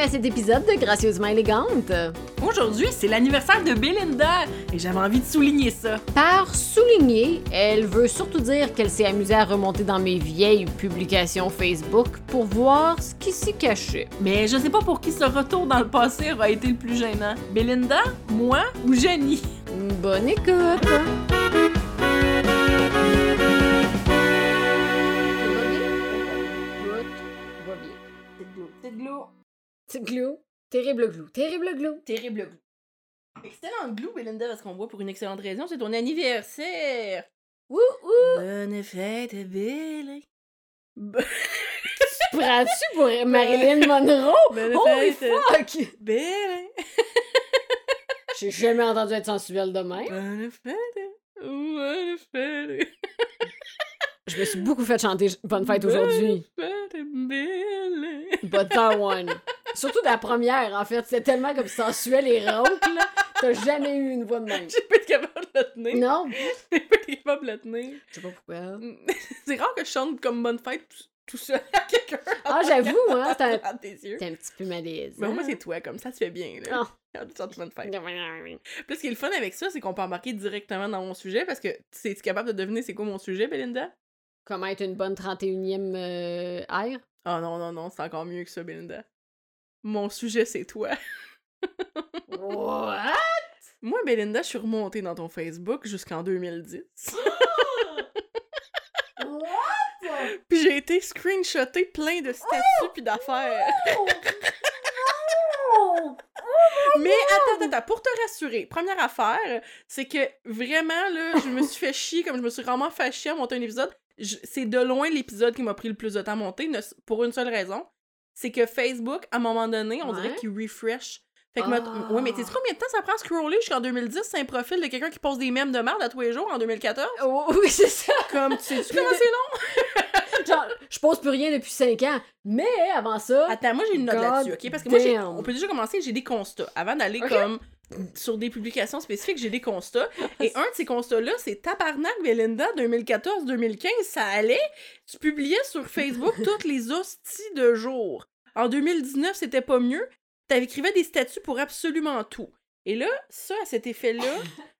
à cet épisode de Gracieusement élégante. Aujourd'hui, c'est l'anniversaire de Belinda et j'avais envie de souligner ça. Par souligner, elle veut surtout dire qu'elle s'est amusée à remonter dans mes vieilles publications Facebook pour voir ce qui s'y cachait. Mais je sais pas pour qui ce retour dans le passé aura été le plus gênant. Belinda, moi ou Jenny? Bonne écoute! Glou. Terrible glou. Terrible glou. Terrible glou. Excellente glou, Belinda, parce qu'on voit pour une excellente raison, c'est ton anniversaire. Ouh ouh! Bonne fête, Billy. Prends-tu pour Marilyn Monroe? Bonne Holy fête. fuck! Billy. J'ai jamais entendu être sensuelle de même. Bonne fête. Bonne fête. Je me suis beaucoup fait chanter Bonne fête aujourd'hui. Bonne fête, Billy. But that one. Surtout la première, en fait. C'était tellement comme sensuel et rauque, là. T'as jamais eu une voix de même. J'ai pas été capable de le tenir. Non? J'ai pas été capable de le tenir. Je sais pas pourquoi. C'est rare que je chante comme bonne fête tout- seul à quelqu'un. Ah, j'avoue, hein, un- tes un petit peu malaise. Mais moi, c'est toi, comme ça, tu fais bien. Là. C'est... Puis ce qui est le fun avec ça, c'est qu'on peut embarquer directement dans mon sujet parce que tu es capable de deviner c'est quoi mon sujet, Belinda? Comment être une bonne 31e euh, air? Oh non, non, non, c'est encore mieux que ça, Belinda. Mon sujet, c'est toi. What? Moi, Belinda, je suis remontée dans ton Facebook jusqu'en 2010. Puis j'ai été screenshoté plein de statuts puis d'affaires. Mais attends, attends, attends, pour te rassurer, première affaire, c'est que vraiment, là, je me suis fait chier, comme je me suis vraiment fait chier à monter un épisode. C'est de loin l'épisode qui m'a pris le plus de temps à monter, ne- pour une seule raison. C'est que Facebook, à un moment donné, on dirait qu'il refresh. Fait que, mettons- ouais, mais tu sais combien de temps ça prend à scroller jusqu'en 2010, c'est un profil de quelqu'un qui pose des mèmes de merde à tous les jours en 2014? Oh, oui, c'est ça. Comme, tu sais comment c'est long? Genre, je pose plus rien depuis 5 ans. Mais avant ça, Attends, moi j'ai une note là-dessus, ok? Parce que moi, j'ai- damn. on peut déjà commencer, j'ai des constats. Avant d'aller comme sur des publications spécifiques, j'ai des constats. Et un de ces constats-là, c'est Tabarnak Belinda 2014-2015, ça allait? Tu publiais sur Facebook toutes les hosties de jour. En 2019, c'était pas mieux. T'écrivais des statuts pour absolument tout. Et là, ça, à cet effet-là,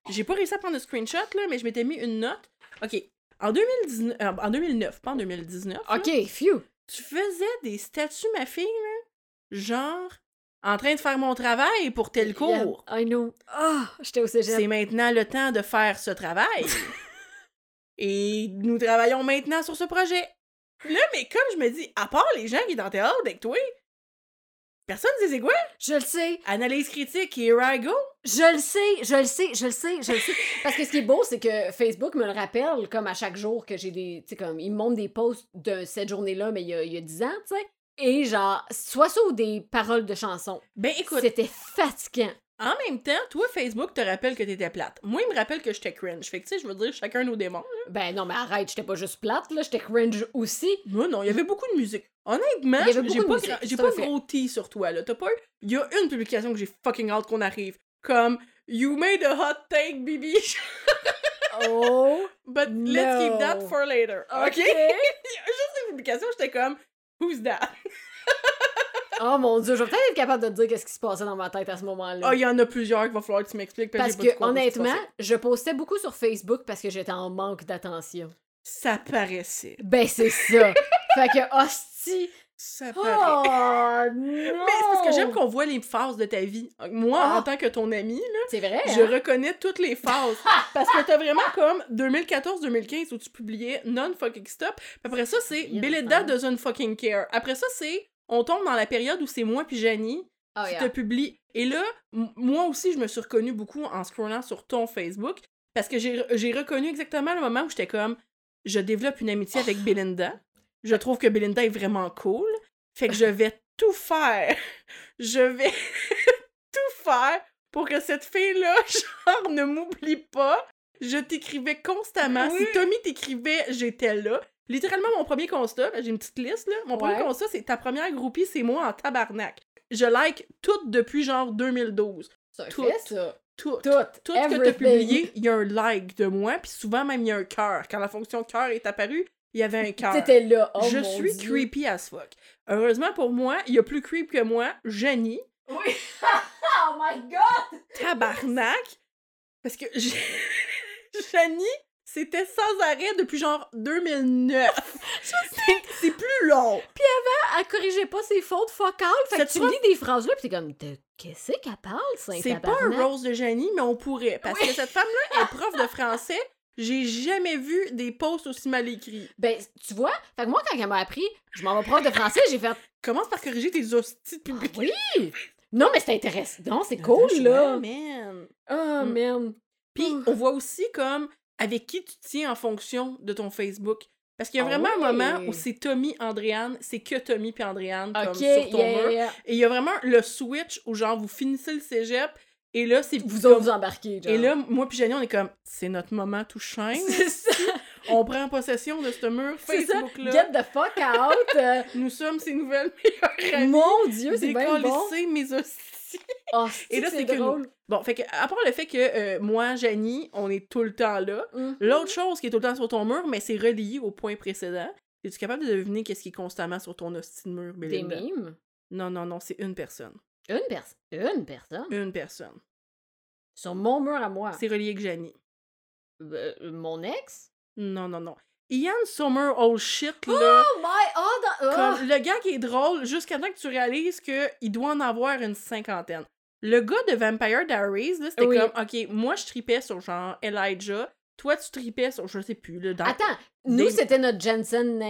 j'ai pas réussi à prendre de screenshot, là, mais je m'étais mis une note. OK. En 2019, euh, en 2009, pas en 2019. là, OK, phew. tu faisais des statuts, ma fille, là, genre en train de faire mon travail pour tel cours. Yeah, I know. Ah, j'étais au cégep. C'est maintenant le temps de faire ce travail. Et nous travaillons maintenant sur ce projet. Là, mais comme je me dis, à part les gens qui sont en théâtre avec toi, personne ne sait c'est quoi? Je le sais. Analyse critique et here I go. Je le sais, je le sais, je le sais, je le sais. Parce que ce qui est beau, c'est que Facebook me le rappelle comme à chaque jour que j'ai des. Tu sais, comme, il me montre des posts de cette journée-là, mais il y a, il y a 10 ans, tu sais. Et genre, soit ça ou des paroles de chansons. Ben écoute, C'était fatigant. En même temps, toi, Facebook te rappelle que t'étais plate. Moi, il me rappelle que j'étais cringe. Fait que tu sais, je veux dire, chacun nos démons. Ben non, mais arrête, j'étais pas juste plate, là, j'étais cringe aussi. Non, non, il y avait beaucoup de musique. Honnêtement, j'ai beaucoup de pas, musique, j'ai pas gros tea sur toi, là. T'as pas eu- Il y a une publication que j'ai fucking hâte qu'on arrive. Comme You made a hot take, Bibi. Oh! But let's keep that for later. OK? OK. Il y a Juste une publication, j'étais comme Who's that? Oh mon dieu, je vais peut-être être capable de te dire qu'est-ce qui se passait dans ma tête à ce moment-là. Ah, il y en a plusieurs qu'il va falloir que tu m'expliques. parce que, honnêtement, je postais beaucoup sur Facebook parce que j'étais en manque d'attention. Ça paraissait. Ben, c'est ça. fait que, hostie. Ça paraît. Oh, non! Mais c'est parce que j'aime qu'on voit les phases de ta vie. Moi, Ah. en tant que ton ami, là, C'est vrai, Je hein? reconnais toutes les phases. parce que t'as vraiment comme 2014-2015 où tu publiais non-fucking stop. Puis après ça, c'est Belinda doesn't fucking care. Après ça, c'est. On tombe dans la période où c'est moi puis Janie Oh, qui yeah. te publie. Et là, moi aussi, je me suis reconnue beaucoup en scrollant sur ton Facebook. Parce que j'ai j'ai reconnu exactement le moment où j'étais comme. Je développe une amitié avec Belinda. Je trouve que Belinda est vraiment cool. Fait que je vais tout faire. Je vais tout faire pour que cette fille-là, genre, ne m'oublie pas. Je t'écrivais constamment. Oui. Si Tommy t'écrivait, j'étais là. Littéralement, mon premier constat, ben, j'ai une petite liste, là. Mon premier constat, c'est ta première groupie, c'est moi en tabarnak. Je like toutes depuis genre 2012. C'est un tout. fait, ça. Tout. Tout. Tout ce que t'as publié, il y a un like de moi, puis souvent même il y a un cœur. Quand la fonction cœur est apparue, il y avait un cœur. T'étais là. Oh je mon suis Dieu. creepy as fuck. Heureusement pour moi, il y a plus creep que moi, Jenny, Oui. oh my god! tabarnak. Parce que Jenny, c'était sans arrêt depuis genre 2009. C'est- C'est plus long. Elle corrigeait pas ses fautes focales. Fait que tu lis des phrases-là, pis t'es comme, de qu'est-ce qu'elle parle, c'est C'est pas un rose de Jenny, mais on pourrait. Parce que cette femme-là est prof de français. J'ai jamais vu des posts aussi mal écrits. Ben, tu vois, fait que moi, quand elle m'a appris, je m'en vais prof de français, j'ai fait, Commence par corriger tes hosties de public. oui! Non, mais c'est intéressant. Non, c'est cool, là. man. Oh, man. Puis on voit aussi comme avec qui tu tiens en fonction de ton Facebook. Parce qu'il y a Ah vraiment un moment où c'est Tommy, Andréane, c'est que Tommy puis Andréane comme sur ton yeah, mur. yeah. Et il y a vraiment le switch où genre vous finissez le cégep et là c'est Vous autres, vous embarquez, genre. Et là, moi puis Jenny, on est comme, c'est notre moment tout shine. c'est ça. on prend possession de ce mur C'est ça. Facebook-là. Get the fuck out. Euh, Nous sommes ses nouvelles meilleures amies. Mon Dieu, c'est bien bon. Mes hosties. Oh, Et là, c'est que. Bon, fait que, à part le fait que euh, moi, Jenny, on est tout le temps là, Mhm. l'autre chose qui est tout le temps sur ton mur, mais c'est relié au point précédent, es-tu capable de deviner qu'est-ce qui est constamment sur ton hostie de mur, Des Belinda? mimes? Non, non, non, c'est une personne. Une personne. Une personne? Une personne. Sur mon mur à moi? C'est relié avec Jenny. Euh, mon ex? Non, non, non. Ian Sommer, old shit, là. Oh my... Oh, oh. Comme le gars qui est drôle jusqu'à temps que tu réalises qu'il doit en avoir une cinquantaine. Le gars de Vampire Diaries, là, c'était Oui. comme, OK, moi, je tripais sur genre Elijah. Toi, tu tripais sur, je sais plus, là, dans Attends, nous, Des- c'était notre Jensen.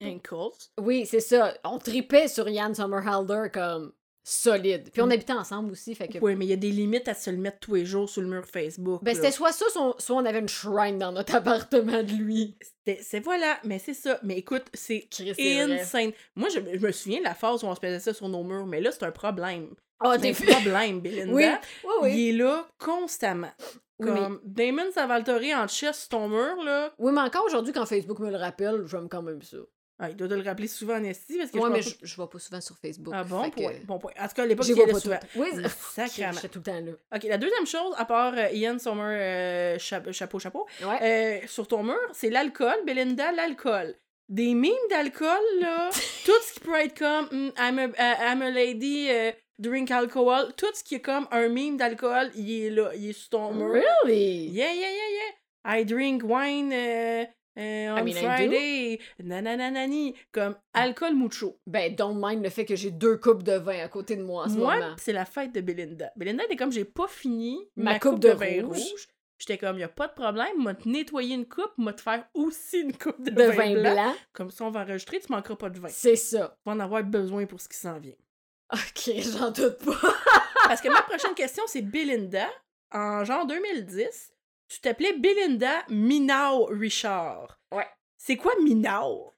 Ankles. Oui, c'est ça. On tripait sur Yann Sommerhalder comme solide. Puis on Mm. habitait ensemble aussi, fait que... Oui, mais il y a des limites à se le mettre tous les jours sur le mur Facebook. Ben, c'était soit ça, soit on avait une shrine dans notre appartement de lui. C'est voilà, mais c'est ça. Mais écoute, c'est vrai. insane. Moi, je, je me souviens de la phase où on se faisait ça sur nos murs, mais là, c'est un problème. Oh, C'est t'es un fait... problème, Belinda. Oui, oui, oui. Il est là constamment. Oui, mais- Comme Damon Savaltoré en chest sur ton mur, là. Oui, mais encore aujourd'hui, quand Facebook me le rappelle, j'aime quand même ça. Ah, il doit te le rappeler souvent en esti parce que Ouais, je mais je, je vais pas souvent sur Facebook. Ah bon? que- bon point. En tout cas, à l'époque, il y allait pas souvent. Oui, sacrément. J'étais tout le temps là. Ok, la deuxième chose, à part euh, Ian Sommer, euh, cha- chapeau, chapeau, Ouais. euh, sur ton mur, c'est l'alcool. Belinda, l'alcool. Des mimes d'alcool, là. tout ce qui peut être comme mm, I'm, a, uh, I'm a lady, drink alcohol. Tout ce qui est comme un mime d'alcool, il est là. Il est sur ton mur. Really? Yeah, yeah, yeah, yeah. I drink wine euh, on I. Friday. Nanananani. Comme alcool mucho. Ben, don't mind le fait que j'ai deux coupes de vin à côté de moi en ce Moi, moment. c'est la fête de Belinda. Belinda était comme j'ai pas fini Ma ma, coupe coupe, de de, vin rouge. rouge. J'étais comme, y a pas de problème, m'a te nettoyer une coupe, m'a te faire aussi une coupe de, De vin, vin blanc. blanc. Comme ça, on va enregistrer, tu manqueras pas de vin. C'est ça. Tu vas en avoir besoin pour ce qui s'en vient. Ok, j'en doute pas. Parce que ma prochaine question, c'est Belinda. En genre 2010, tu t'appelais Belinda Minau Richard. Ouais. C'est quoi Minau?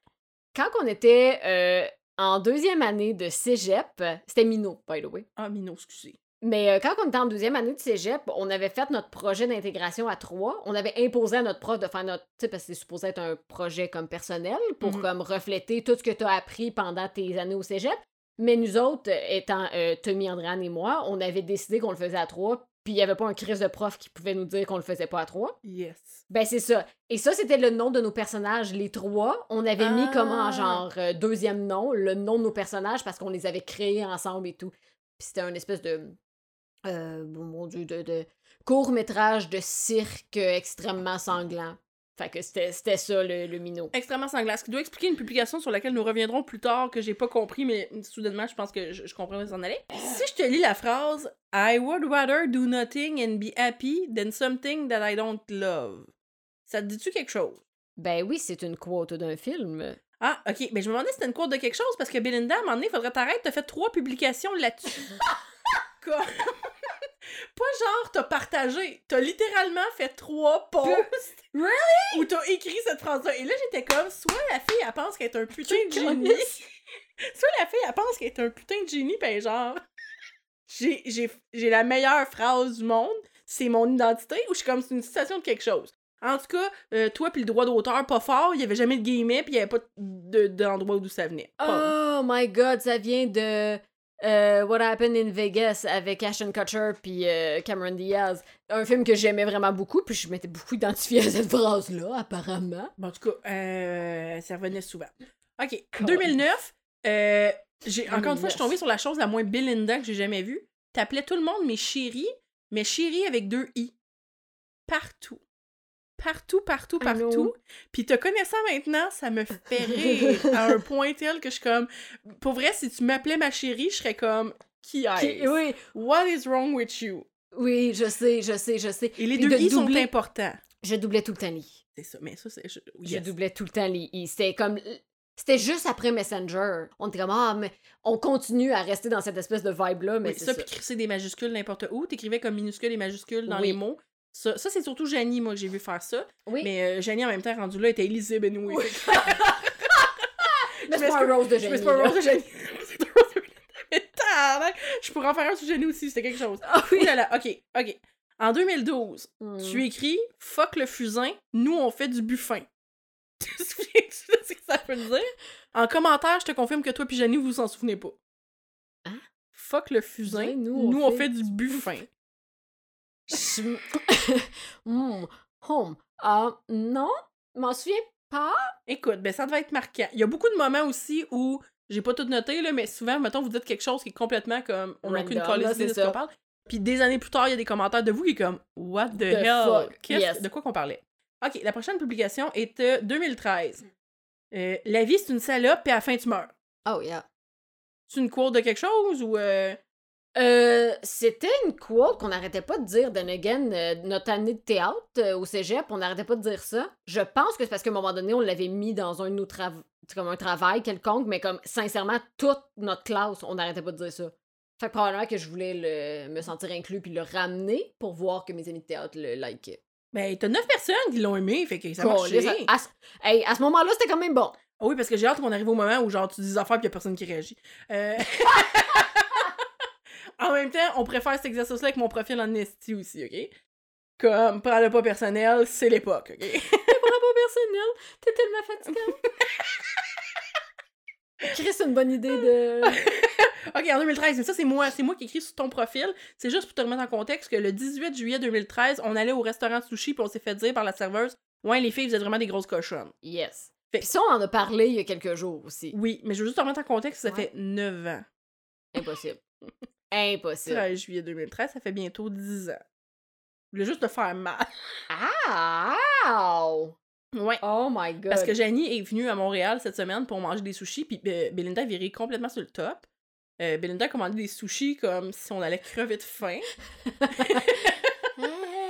Quand on était euh, en deuxième année de cégep, c'était Minot, by the way. Ah, Minot, excusez. Mais euh, quand on était en deuxième année de cégep, on avait fait notre projet d'intégration à trois. On avait imposé à notre prof de faire notre. Tu sais, parce que c'est supposé être un projet comme personnel pour Mhm. comme refléter tout ce que tu as appris pendant tes années au cégep. Mais nous autres, étant euh, Tommy, Andréane et moi, on avait décidé qu'on le faisait à trois. Puis il n'y avait pas un crise de prof qui pouvait nous dire qu'on le faisait pas à trois. Yes. Ben c'est ça. Et ça, c'était le nom de nos personnages, les trois. On avait mis comme en Ah. genre euh, deuxième nom, le nom de nos personnages parce qu'on les avait créés ensemble et tout. Puis c'était un espèce de. Euh, mon Dieu, de, de court-métrage de cirque extrêmement sanglant. Fait que c'était ça, le, le minot. Extrêmement sanglant. Ce qui doit expliquer une publication sur laquelle nous reviendrons plus tard que j'ai pas compris, mais soudainement, je pense que je, je comprends où s'en aller. Si je te lis la phrase I would rather do nothing and be happy than something that I don't love. Ça te dit-tu quelque chose? Ben oui, c'est une quote d'un film. Ah, ok. Mais je me demandais si c'était une quote de quelque chose parce que Belinda, à un moment donné, faudrait t'arrêter, t'as fait trois publications là-dessus. Comme- Pas genre t'as partagé, t'as littéralement fait trois posts Really? où t'as écrit cette phrase-là. Et là, j'étais comme, soit la fille, elle pense qu'elle est un putain de génie, soit la fille, elle pense qu'elle est un putain de génie, ben genre, j'ai, la meilleure phrase du monde, c'est mon identité, ou je suis comme, c'est une citation de quelque chose. En tout cas, euh, toi puis le droit d'auteur, pas fort, il y avait jamais de guillemets, puis il y avait pas de, d'endroit d'où ça venait. Pas- Oh my god, ça vient de euh, What Happened in Vegas avec Ashton Kutcher puis euh, Cameron Diaz. Un film que j'aimais vraiment beaucoup, puis je m'étais beaucoup identifiée à cette phrase-là, apparemment. Bon, en tout cas, euh, ça revenait souvent. OK, 2009, euh, j'ai, encore une fois, je suis tombée sur la chose la moins Belinda que j'ai jamais vue. T'appelais tout le monde mes chéris, mais chéris avec deux i. Partout. Partout, partout, partout. Puis te connaissant maintenant, ça me fait rire à un point tel que je suis comme... Pour vrai, si tu m'appelais ma chérie, je serais comme... Qui est oui, What is wrong with you? oui, je sais, je sais, je sais. Et les deux de i sont importants. Je doublais tout le temps Lee. C'est ça, mais ça, c'est... Je, doublais tout le temps les i. C'était comme. C'était juste après Messenger. On était comme, ah, mais on continue à rester dans cette espèce de vibe-là, mais Oui, ça, ça. puis crisser des majuscules n'importe où. T'écrivais comme minuscules et majuscules dans Oui. les mots. Ça, ça c'est surtout Janie, moi, que j'ai vu faire ça. Oui, mais, Mais euh, Janie, en même temps, rendu là, était illisible, anyway. Oui. Que- c'est pas un rose de Je me génie. suis pas là. rose de Janie. C'est un rose de Janie. Mais Je pourrais en faire un sur Janie aussi, c'était quelque chose. Ah Oui, oui. là, là, ok, ok. En 2012, Hmm. tu écris Fuck le fusain, nous on fait du buffin. Tu te souviens de ce que ça veut dire? En commentaire, je te confirme que toi puis Janie, vous vous en souvenez pas. Hein? Fuck le fusain, nous, on, fait, du buffin. Je- Hmm. Home. Ah, non, m'en souviens pas. Écoute, ben ça devait être marquant. Il y a beaucoup de moments aussi où j'ai pas tout noté, là, mais souvent, mettons, vous dites quelque chose qui est complètement comme on n'a aucune idée de ce qu'on parle. Puis des années plus tard, il y a des commentaires de vous qui est comme What the, The hell? Qu'est-ce- yes. De quoi qu'on parlait? Ok, la prochaine publication est euh, 2013. Euh, la vie, c'est une salope, puis à la fin, tu meurs. Oh, yeah. C'est une quote de quelque chose ou. euh, Euh, c'était une quote qu'on n'arrêtait pas de dire, again, euh, notre année de théâtre euh, au cégep, on n'arrêtait pas de dire ça. Je pense que c'est parce qu'à un moment donné, on l'avait mis dans un comme un travail quelconque, mais comme sincèrement, toute notre classe, on n'arrêtait pas de dire ça. Fait que probablement que je voulais le, me sentir inclus puis le ramener pour voir que mes amis de théâtre le likaient. Ben, t'as 9 personnes qui l'ont aimé, fait que ça marche. Calisse, à, à hey, à ce moment-là, c'était quand même bon. Ah oui, parce que j'ai hâte qu'on arrive au moment où genre tu dis des affaires pis y a personne qui réagit. Euh, en même temps, on préfère cet exercice-là avec mon profil en esti aussi, ok? Comme, prends-le pas personnel, c'est l'époque, ok? Bravo personnel, t'es tellement fatigant. Chris, c'est une bonne idée de. ok, en 2013, mais ça c'est moi, c'est moi qui écris sur ton profil. C'est juste pour te remettre en contexte que le 18 juillet 2013, on allait au restaurant de sushi puis on s'est fait dire par la serveuse Ouais, les filles, vous êtes vraiment des grosses cochonnes. Yes. Fait- Puis ça, on en a parlé il y a quelques jours aussi. Oui, mais je veux juste te remettre en contexte, ça Ouais. fait 9 ans. Impossible. Impossible. 13 juillet 2013, ça fait bientôt 10 ans. Je voulais juste te faire mal. Ah! Ouais. Oh my god. Parce que Janie est venue à Montréal cette semaine pour manger des sushis, puis euh, Belinda a viré complètement sur le top. Euh, Belinda a commandé des sushis comme si on allait crever de faim.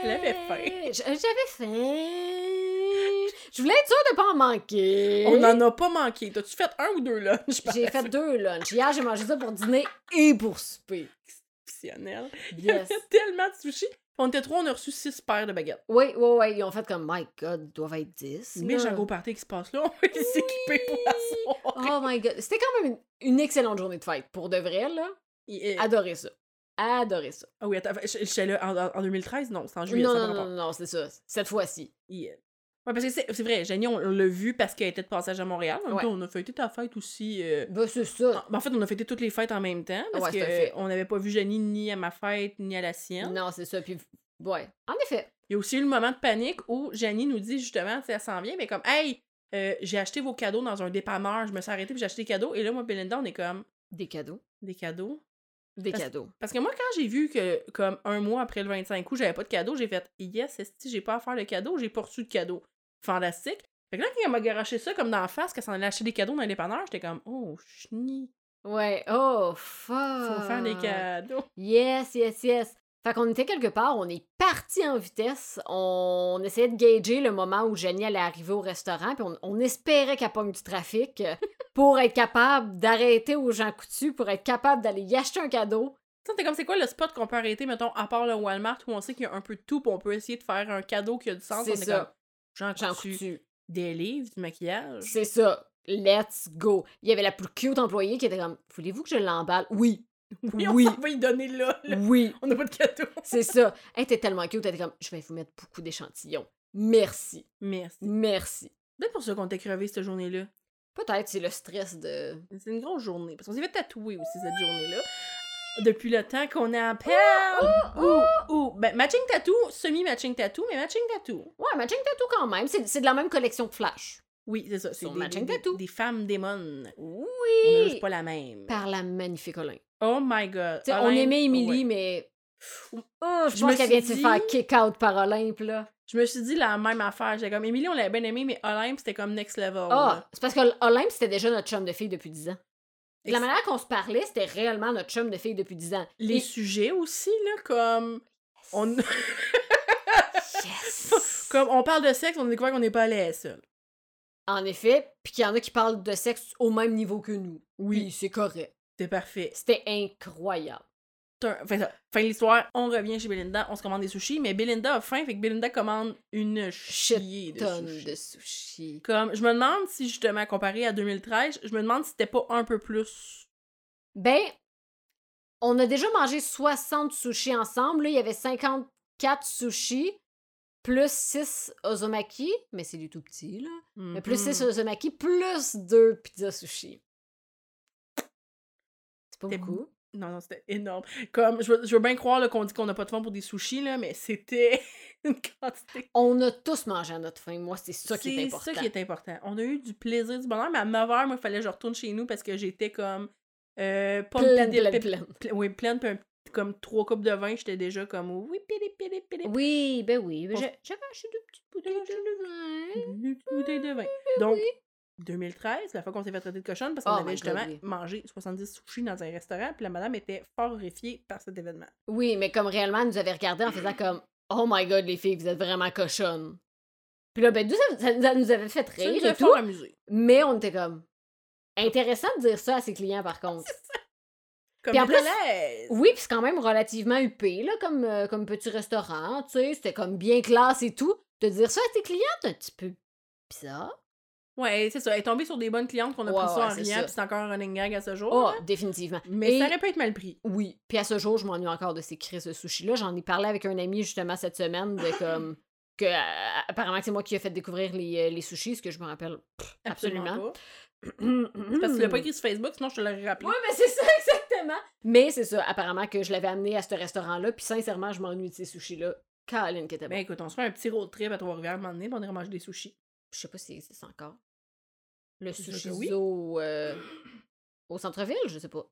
Elle avait faim. J'avais faim. Je voulais être sûre de pas en manquer. On n'en a pas manqué. T'as-tu fait un ou deux lunchs? J'ai fait deux lunchs. Hier, j'ai mangé ça pour dîner et pour souper. Exceptionnel. Il y avait tellement de sushis. On était trois, on a reçu six paires de baguettes. Oui, oui, oui. Ils ont fait comme, my god, ils doivent être 10. Mais j'ai un gros party qui se passe là. On va les équiper pour la soirée. Oh my god. C'était quand même une, une excellente journée de fête. Pour de vrai, là. Euh, Adoré ça. Adoré ça. Ah oui, attends, j'étais là en, en- en 2013? Non, c'est en juillet. non, ça a non, non, non, non, c'est ça. Cette fois-ci. Yeah. Ouais, parce que c'est vrai, Jenny, on l'a vu parce qu'elle était de passage à Montréal. En même Ouais. temps, on a fêté ta fête aussi. euh, Bah, c'est ça. Ah, ben, en fait, on a fêté toutes les fêtes en même temps parce Ouais, n'avait pas vu Jenny ni à ma fête ni à la sienne. Non, c'est ça. Puis, ouais. En effet. Il y a aussi eu le moment de panique où Jenny nous dit justement, tu sais, elle s'en vient, mais comme, hey, euh, j'ai acheté vos cadeaux dans un dépanneur, je me suis arrêtée puis j'ai acheté des cadeaux. Et là, moi, Belinda, on est comme, Des cadeaux. des cadeaux. Des Parce- cadeaux. Parce que moi, quand j'ai vu que, comme un mois après le 25 août, j'avais pas de cadeau, j'ai fait, yes, si j'ai pas à faire le cadeau, j'ai pas reçu de cadeau. Fantastique. Fait que là, quand elle m'a garoché ça comme dans la face, qu'elle s'en allait acheter des cadeaux dans les j'étais comme, oh, chenille, Ouais. Oh, fuck. faut faire des cadeaux. Yes, yes, yes. Fait qu'on était quelque part, on est parti en vitesse, on essayait de gager le moment où Jenny allait arriver au restaurant, puis on, on espérait qu'elle pogne du trafic pour être capable d'arrêter aux gens coutus, pour être capable d'aller y acheter un cadeau. T'es comme, c'est quoi le spot qu'on peut arrêter, mettons, à part le Walmart où on sait qu'il y a un peu de tout, puis on peut essayer de faire un cadeau qui a du sens. C'est ça. Coutu, coutu. des livres, du maquillage? C'est ça. Let's go. Il y avait la plus cute employée qui était comme Voulez-vous que je l'emballe? Oui. Oui, Oui. on va y donner là. là. Oui. On n'a pas de cadeau. C'est ça. Elle était tellement cute, elle était comme Je vais vous mettre beaucoup d'échantillons. Merci. Merci. Merci. Peut-être pour ça qu'on t'a crevé cette journée-là. Peut-être c'est le stress de. C'est une grosse journée. Parce qu'on s'est fait tatouer aussi cette journée-là. Depuis le temps qu'on est en perle. Ou, ou, ben, matching tattoo, semi-matching tattoo, mais matching tattoo. Ouais, Matching Tattoo quand même. C'est c'est de la même collection que Flash. Oui, c'est ça. C'est des, matching des, tattoo. des femmes démones. On a Oui! juste pas la même. Par la magnifique Olin. Oh my god. On aimait ouais. mais. Oh, je, Je pense qu'elle vient de se faire kick-out par Olympe, là. Je me suis dit la même affaire. J'étais comme, Émilie, on l'avait bien aimé, mais Olympe, c'était comme next level. Ah, là. c'est parce que Olympe, c'était déjà notre chum de fille depuis 10 ans. La manière qu'on se parlait, c'était réellement notre chum de fille depuis 10 ans. Les Et- sujets aussi, là, comme. On... Yes! comme on parle de sexe, on a découvert qu'on n'est pas allé à la seule. En effet, puis qu'il y en a qui parlent de sexe au même niveau que nous. Oui. C'est correct. C'était parfait. C'était incroyable. Fin, ça. fin de l'histoire, on revient chez Belinda, on se commande des sushis, mais Belinda a faim, fait que Belinda commande une chier de Tonne sushis. de sushis. Comme, je me demande si, justement, comparé à 2013, je me demande si c'était pas un peu plus. Ben, on a déjà mangé 60 sushis ensemble. Là, il y avait 54 sushis, plus 6 ozomaki, mais c'est du tout petit, là. Mais plus Mhm. 6 ozomaki, plus 2 pizzas sushis. C'est pas beaucoup. Non, non, c'était énorme. Comme, je veux, je veux bien croire qu'on dit qu'on n'a pas de fond pour des sushis, là, mais c'était une quantité. On a tous mangé à notre faim. Moi, c'est ça qui est C'est important. ça qui est important. On a eu du plaisir, du bonheur, mais à 9h, moi, il fallait que je retourne chez nous parce que j'étais comme. Euh, pas Pleine, pleine, pleine. pl- Oui, pleine, puis comme trois coupes de vin, j'étais déjà comme. Oui, pili, pili, pili. Oui, ben oui. ben J'avais acheté deux petites bouteilles de vin. Une bouteille de vin. Donc, 2013, la fois qu'on s'est fait traiter de cochonne, parce qu'on Oh avait justement God, oui. mangé 70 sushis dans un restaurant, puis la madame était fort horrifiée par cet événement. Oui, mais comme réellement, elle nous avait regardé en faisant comme Oh my god, les filles, vous êtes vraiment cochonnes. Puis là, ben, nous, ça, ça- ça nous avait fait Ça rire nous a et tout. amusé. Mais on était comme. Intéressant de dire ça à ses clients, par contre. Comme Puis en plus-. Oui, puis c'est quand même relativement huppé, là, comme, euh, comme petit restaurant, tu sais. C'était comme bien classe et tout. De dire ça à tes clients, c'est un petit peu bizarre. Ouais, c'est ça. Elle est tombée sur des bonnes clientes qu'on a Ouais, pris ça ouais, en ça. puis c'est encore un running gag à ce jour. Oh, là. définitivement. Mais Et- ça aurait pu être mal pris. Oui. Puis à ce jour, je m'ennuie encore de ces crises de sushis-là. J'en ai parlé avec un ami justement cette semaine de comme. que euh, apparemment c'est moi qui ai fait découvrir les, euh, les sushis, ce que je me rappelle pff, absolument. pas. Parce que tu l'as pas écrit sur Facebook, sinon je te l'aurais rappelé. Oui, mais c'est ça, exactement. Mais c'est ça, apparemment que je l'avais amené à ce restaurant-là, puis sincèrement, je m'ennuie de ces sushis-là. Caroline qui était bon. Ben écoute, on se fait un petit road trip à Trois-Rivières un moment donné, puis on ira manger des sushis. Je sais pas si ça existe encore. Le C'est sûr sushi que oui. zoo euh, au centre-ville, je sais pas.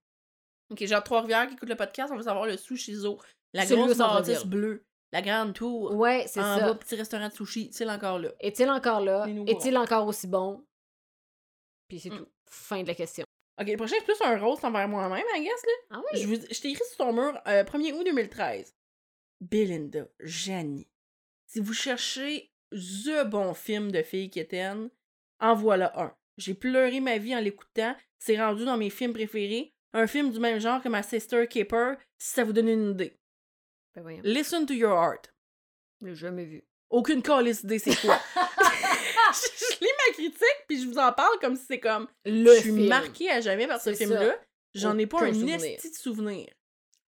Ok, genre Trois-Rivières qui écoute le podcast, on veut savoir le Sushizo. La Celui grosse bâtisse bleue. La grande tour. Ouais, c'est en ça. bas, petit restaurant de sushi. C'est encore là? Est-il encore là? Est-il encore aussi bon? Puis c'est Mm. tout. Fin de la question. Ok, le prochain, c'est plus un roast envers moi-même, I guess, là. Ah oui? Je, vous- je t'ai écrit sur ton mur, euh, 1er août 2013. Belinda, Janie. Si vous cherchez the bon film de filles quétaines, en voilà un. J'ai pleuré ma vie en l'écoutant. C'est rendu dans mes films préférés. Un film du même genre que ma Sister Keeper, si ça vous donne une idée. Ben voyons. Listen to your heart. Jamais vu. Aucune calice idée c'est quoi? je, je lis ma critique, puis je vous en parle comme si c'est comme... Le je suis film. marquée à jamais par ce film-là. J'en ai pas un esti de souvenir.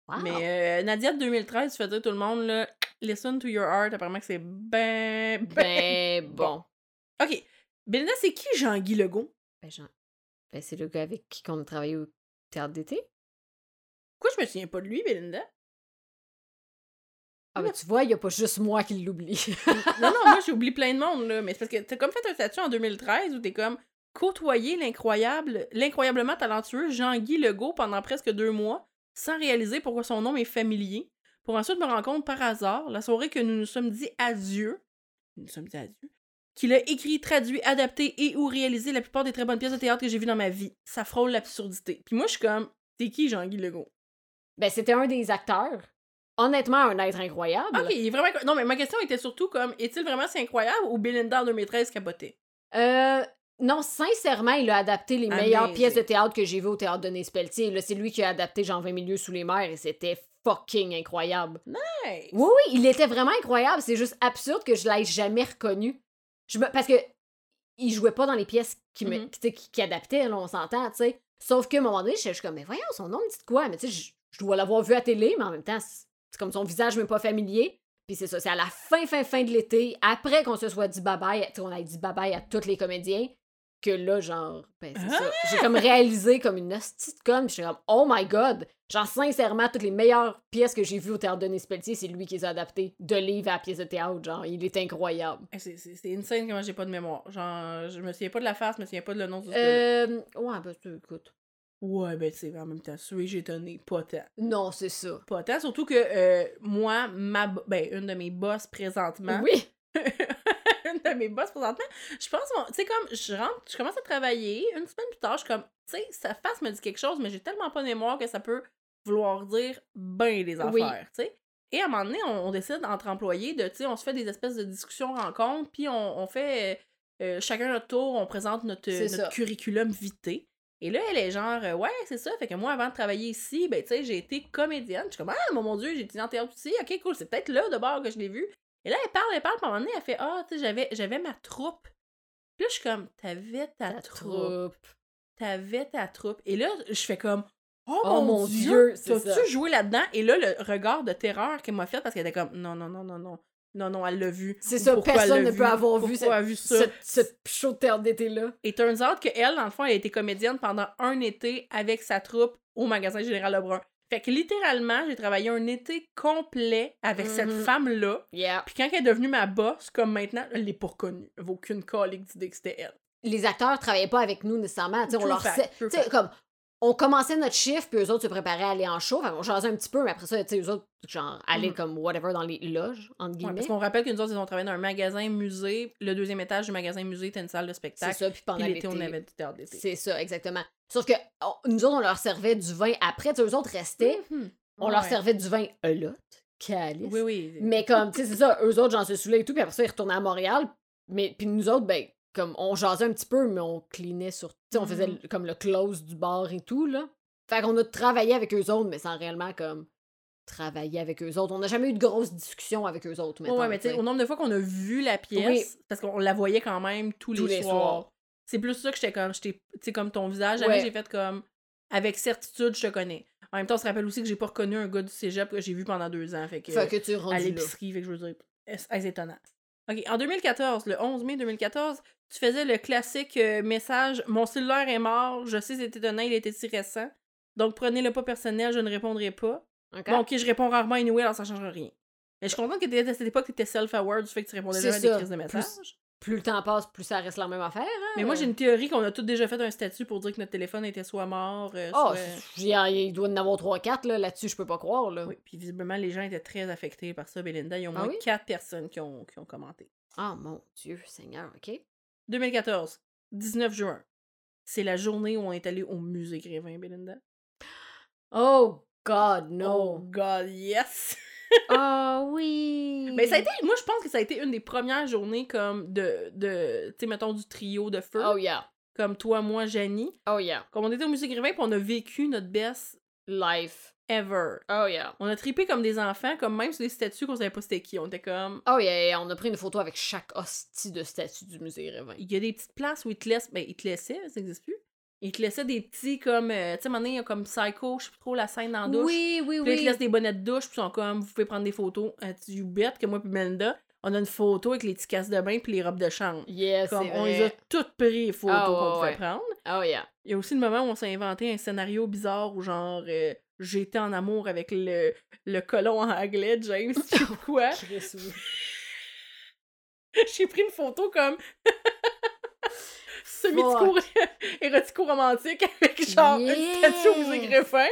Wow. Mais euh, Nadia de 2013, tu fais dire tout le monde, là, listen to your heart, apparemment que c'est ben, ben... Ben bon. Ok, Belinda, c'est qui Jean-Guy Legault? Ben, Jean- ben, c'est le gars avec qui on a travaillé au théâtre d'été. Pourquoi je me souviens pas de lui, Belinda? Ah ben tu vois, il y a pas juste moi qui l'oublie. non, non, moi j'ai oublié plein de monde, là, mais c'est parce que t'as comme fait un statut en 2013 où t'es comme côtoyer l'incroyable, l'incroyablement talentueux Jean-Guy Legault pendant presque deux mois, sans réaliser pourquoi son nom est familier, pour ensuite me rendre compte par hasard, la soirée que nous nous sommes dit adieu, nous nous sommes dit adieu, qu'il a écrit, traduit, adapté et ou réalisé la plupart des très bonnes pièces de théâtre que j'ai vues dans ma vie. Ça frôle l'absurdité. Puis moi, je suis comme, t'es qui Jean-Guy Legault? ben c'était un des acteurs. Honnêtement, un être incroyable. Ok, il est vraiment... Non, mais ma question était surtout comme, est-il vraiment si incroyable ou Belinda en 2013 capotait? Euh, non, sincèrement, il a adapté les meilleures pièces de théâtre que j'ai vues au théâtre de. Là, c'est lui qui a adapté Jean 20 milieux sous les mers et c'était fucking incroyable. Nice! Oui, oui, il était vraiment incroyable. C'est juste absurde que je l'ai jamais reconnu. Je me... Parce que il jouait pas dans les pièces qui, me... Mhm. sais, qui, qui adaptaient, là, on s'entend, tu sais. Sauf qu'à un moment donné, je suis comme, mais voyons, son nom me dit de quoi? Mais tu sais, je, dois l'avoir vu à télé, mais en même temps, c'est comme son visage m'est pas familier. Puis c'est ça, c'est à la fin, fin, fin de l'été, après qu'on se soit dit bye-bye, tu sais, on a dit bye-bye à tous les comédiens. Que là, genre, ben c'est Ah! ça. J'ai comme réalisé comme une hostie de conne, puis j'étais comme, oh my god! Genre, sincèrement, toutes les meilleures pièces que j'ai vues au théâtre Denis Pelletier, c'est lui qui les a adaptées de livre à pièce de théâtre. Genre, il est incroyable. Eh, C'est c'est- c'est insane que moi j'ai pas de mémoire. Genre, je me souviens pas de la face, je me souviens pas de le nom du. Euh. Ouais, ben, tu- écoute. Ouais, ben tu sais, en même temps, celui j'ai donné, pas tant. Non, c'est ça. Pas tant, surtout que euh, moi, ma ben, une de mes boss présentement, Oui! de mes boss présentement, je pense, tu sais, comme, je rentre, je commence à travailler, une semaine plus tard, je suis comme, tu sais, sa face me dit quelque chose, mais j'ai tellement pas de mémoire que ça peut vouloir dire ben des affaires, Oui. tu sais. Et à un moment donné, on, on décide entre employés de, tu sais, on se fait des espèces de discussions, rencontres, puis on, on fait euh, euh, chacun notre tour, on présente notre, notre curriculum vitae. Et là, elle est genre, euh, ouais, c'est ça. Fait que moi, avant de travailler ici, ben, tu sais, j'ai été comédienne. Je suis comme, ah, mon, mon Dieu, j'ai été en théâtre aussi. Ok, cool, c'est peut-être là, de bord, que je l'ai vu. Et là, elle parle, elle parle, puis à un moment donné, elle fait, ah, tu sais, j'avais, j'avais ma troupe. Puis là, je suis comme, t'avais ta, Ta troupe. troupe. T'avais ta troupe. Et là, je fais comme, oh, Oh, mon, Dieu, t'as-tu joué là-dedans? Et là, le regard de terreur qu'elle m'a fait, parce qu'elle était comme, non, non, non, non, non. Non, non, elle l'a vu. C'est ça, Pourquoi personne ne peut avoir vu cette, vu ça? cette, cette show de théâtre d'été-là? Et turns out qu'elle, dans le fond, elle a été comédienne pendant un été avec sa troupe au magasin Général Lebrun. Fait que littéralement, j'ai travaillé un été complet avec cette Mhm. femme-là. Yeah. Puis quand elle est devenue ma boss, comme maintenant, elle l'est pas reconnue. Elle aucune colique d'idée que c'était elle. Les acteurs travaillaient pas avec nous nécessairement. on leur fact, sait- true tu sais, fact. comme on commençait notre chiffre, puis eux autres se préparaient à aller en show. Fait qu'on jasait un petit peu, mais après ça, tu sais, eux autres, genre, allaient Mhm. comme whatever dans les loges, entre Ouais, guillemets. parce qu'on rappelle que nous autres, ils ont travaillé dans un magasin musée. Le deuxième étage du magasin musée était une salle de c'est spectacle. ça, puis pendant l'été, on avait du théâtre d'été. C'est ça, exactement. Sauf que on- nous autres, on leur servait du vin après. Tu eux autres restaient, Mhm. on leur servait du vin a lot, calice. Oui, oui. Mais comme, tu sais, c'est ça, eux autres, j'en se saoulaient et tout, puis après ça, ils retournaient à Montréal. Mais, puis nous autres, ben, comme, on jasait un petit peu, mais on clinait sur. Tu sais, on faisait le- comme le close du bar et tout, là. Fait qu'on a travaillé avec eux autres, mais sans réellement, comme, travailler avec eux autres. On n'a jamais eu de grosses discussions avec eux autres, mettons, ouais, mais tu sais, au nombre de fois qu'on a vu la pièce, parce qu'on la voyait quand même tous, Tous les, les soirs. soirs. C'est plus ça que j'étais comme, j'étais, tu sais, comme ton visage, jamais Ouais. j'ai fait comme, avec certitude, je te connais. En même temps, on se rappelle aussi que j'ai pas reconnu un gars du cégep que j'ai vu pendant deux ans, fait que, Fait que tu es à rendu l'épicerie, fait que je veux dire, c'est étonnant. Ok, en 2014, le 11 mai 2014, tu faisais le classique euh, message Mon cellulaire est mort, je sais, c'est étonnant, il était si récent. Donc prenez-le pas personnel, je ne répondrai pas. OK? Bon, ok, je réponds rarement anyway, alors ça change rien. Mais je suis contente que à cette époque, tu étais self-aware du fait que tu répondais jamais à des crises de messages. Plus le temps passe, plus ça reste la même affaire. Hein? Mais moi, j'ai une théorie qu'on a tous déjà fait un statut pour dire que notre téléphone était soit mort, euh, Oh, soit... il doit en avoir 3-4, là. Là-dessus, je peux pas croire, là. Oui, puis visiblement, les gens étaient très affectés par ça, Belinda. Il y a au Ah moins oui? quatre personnes qui ont, qui ont commenté. Ah, mon Dieu, Seigneur, OK? 2014, 19 juin. C'est la journée où on est allé au musée Grévin, Belinda. Oh, God, Oh no. God, yes! Ah oui! Mais ça a été, moi je pense que ça a été une des premières journées comme de, de tu sais, mettons du trio de feu. Oh yeah. Comme toi, moi, Janie. Oh yeah. Comme on était au musée Grévin, puis on a vécu notre best Life. ever. Oh yeah. On a tripé comme des enfants, comme même sur des statues qu'on savait pas c'était qui. On était comme. Oh yeah, on a pris une photo avec chaque hostie de statue du musée Révin. Il y a des petites places où ils te laissent. Ben, ils te laissaient, ça existe plus. Ils te laissaient des petits comme. euh, tu sais, donné, il y a comme Psycho, je sais plus trop la scène dans la douche. Oui, oui, Puis là, ils te oui. laissent des bonnets de douche, puis ils sont comme, vous pouvez prendre des photos. Euh, tu bête que moi, puis Melinda, on a une photo avec les petits de bain, puis les robes de chambre. Yes, Comme, on les a toutes pris, les photos Ah, qu'on pouvait ouais. prendre. Oh yeah. Il y a aussi le moment où on s'est inventé un scénario bizarre où genre euh, j'étais en amour avec le, le colon anglais, James, je sais pas quoi. Oui. J'ai pris une photo comme semi-discours érotico-romantique avec genre une statue au musée Yeah. Greffin.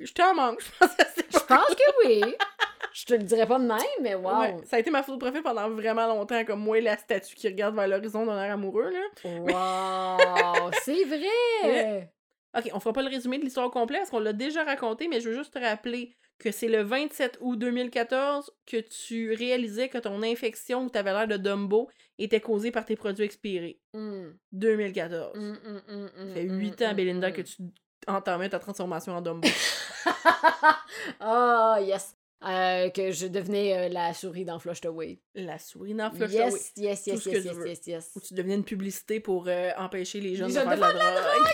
J'étais en manque, je pense que c'est Je pense que oui. Je te le dirais pas de même, mais wow. Ouais, ça a été ma photo préférée pendant vraiment longtemps, comme moi et la statue qui regarde vers l'horizon d'un air amoureux, là. Wow, c'est vrai. Ok, on fera pas le résumé de l'histoire complète parce qu'on l'a déjà raconté, mais je veux juste te rappeler que c'est le 27 août 2014 que tu réalisais que ton infection ou t'avais l'air de Dumbo était causée par tes produits expirés. Mm, 2014. mm, mm, mm, Ça fait mm, 8 mm, ans, Belinda, que tu entamais ta transformation en Dumbo. Ah, yes. Euh, que je devenais euh, la souris dans Flush Away. la souris dans Flush yes, Away. yes, Tout yes, yes, tu yes, veux. yes, yes. Ou tu devenais une publicité pour euh, empêcher les jeunes Les de jeunes faire de de la drogue.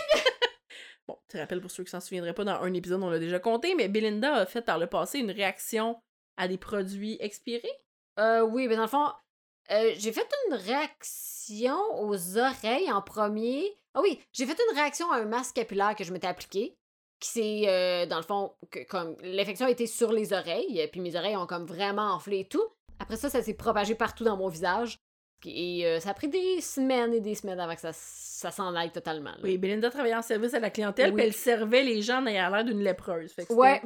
Bon, tu rappelles pour ceux qui s'en souviendraient pas, dans un épisode, on l'a déjà compté, mais Belinda a fait par le passé une réaction à des produits expirés? Euh, oui, mais dans le fond, euh, j'ai fait une réaction aux oreilles en premier. Ah oui, j'ai fait une réaction à un masque capillaire que je m'étais appliqué. Qui s'est, euh, dans le fond, que, comme l'infection été sur les oreilles, puis mes oreilles ont comme vraiment enflé et tout. Après ça, ça s'est propagé partout dans mon visage. Et euh, ça a pris des semaines et des semaines avant que ça, ça s'en aille totalement. là. Oui, Belinda travaillait en service à la clientèle, Oui. puis elle servait les gens en ayant l'air d'une lépreuse. Fait que Ouais,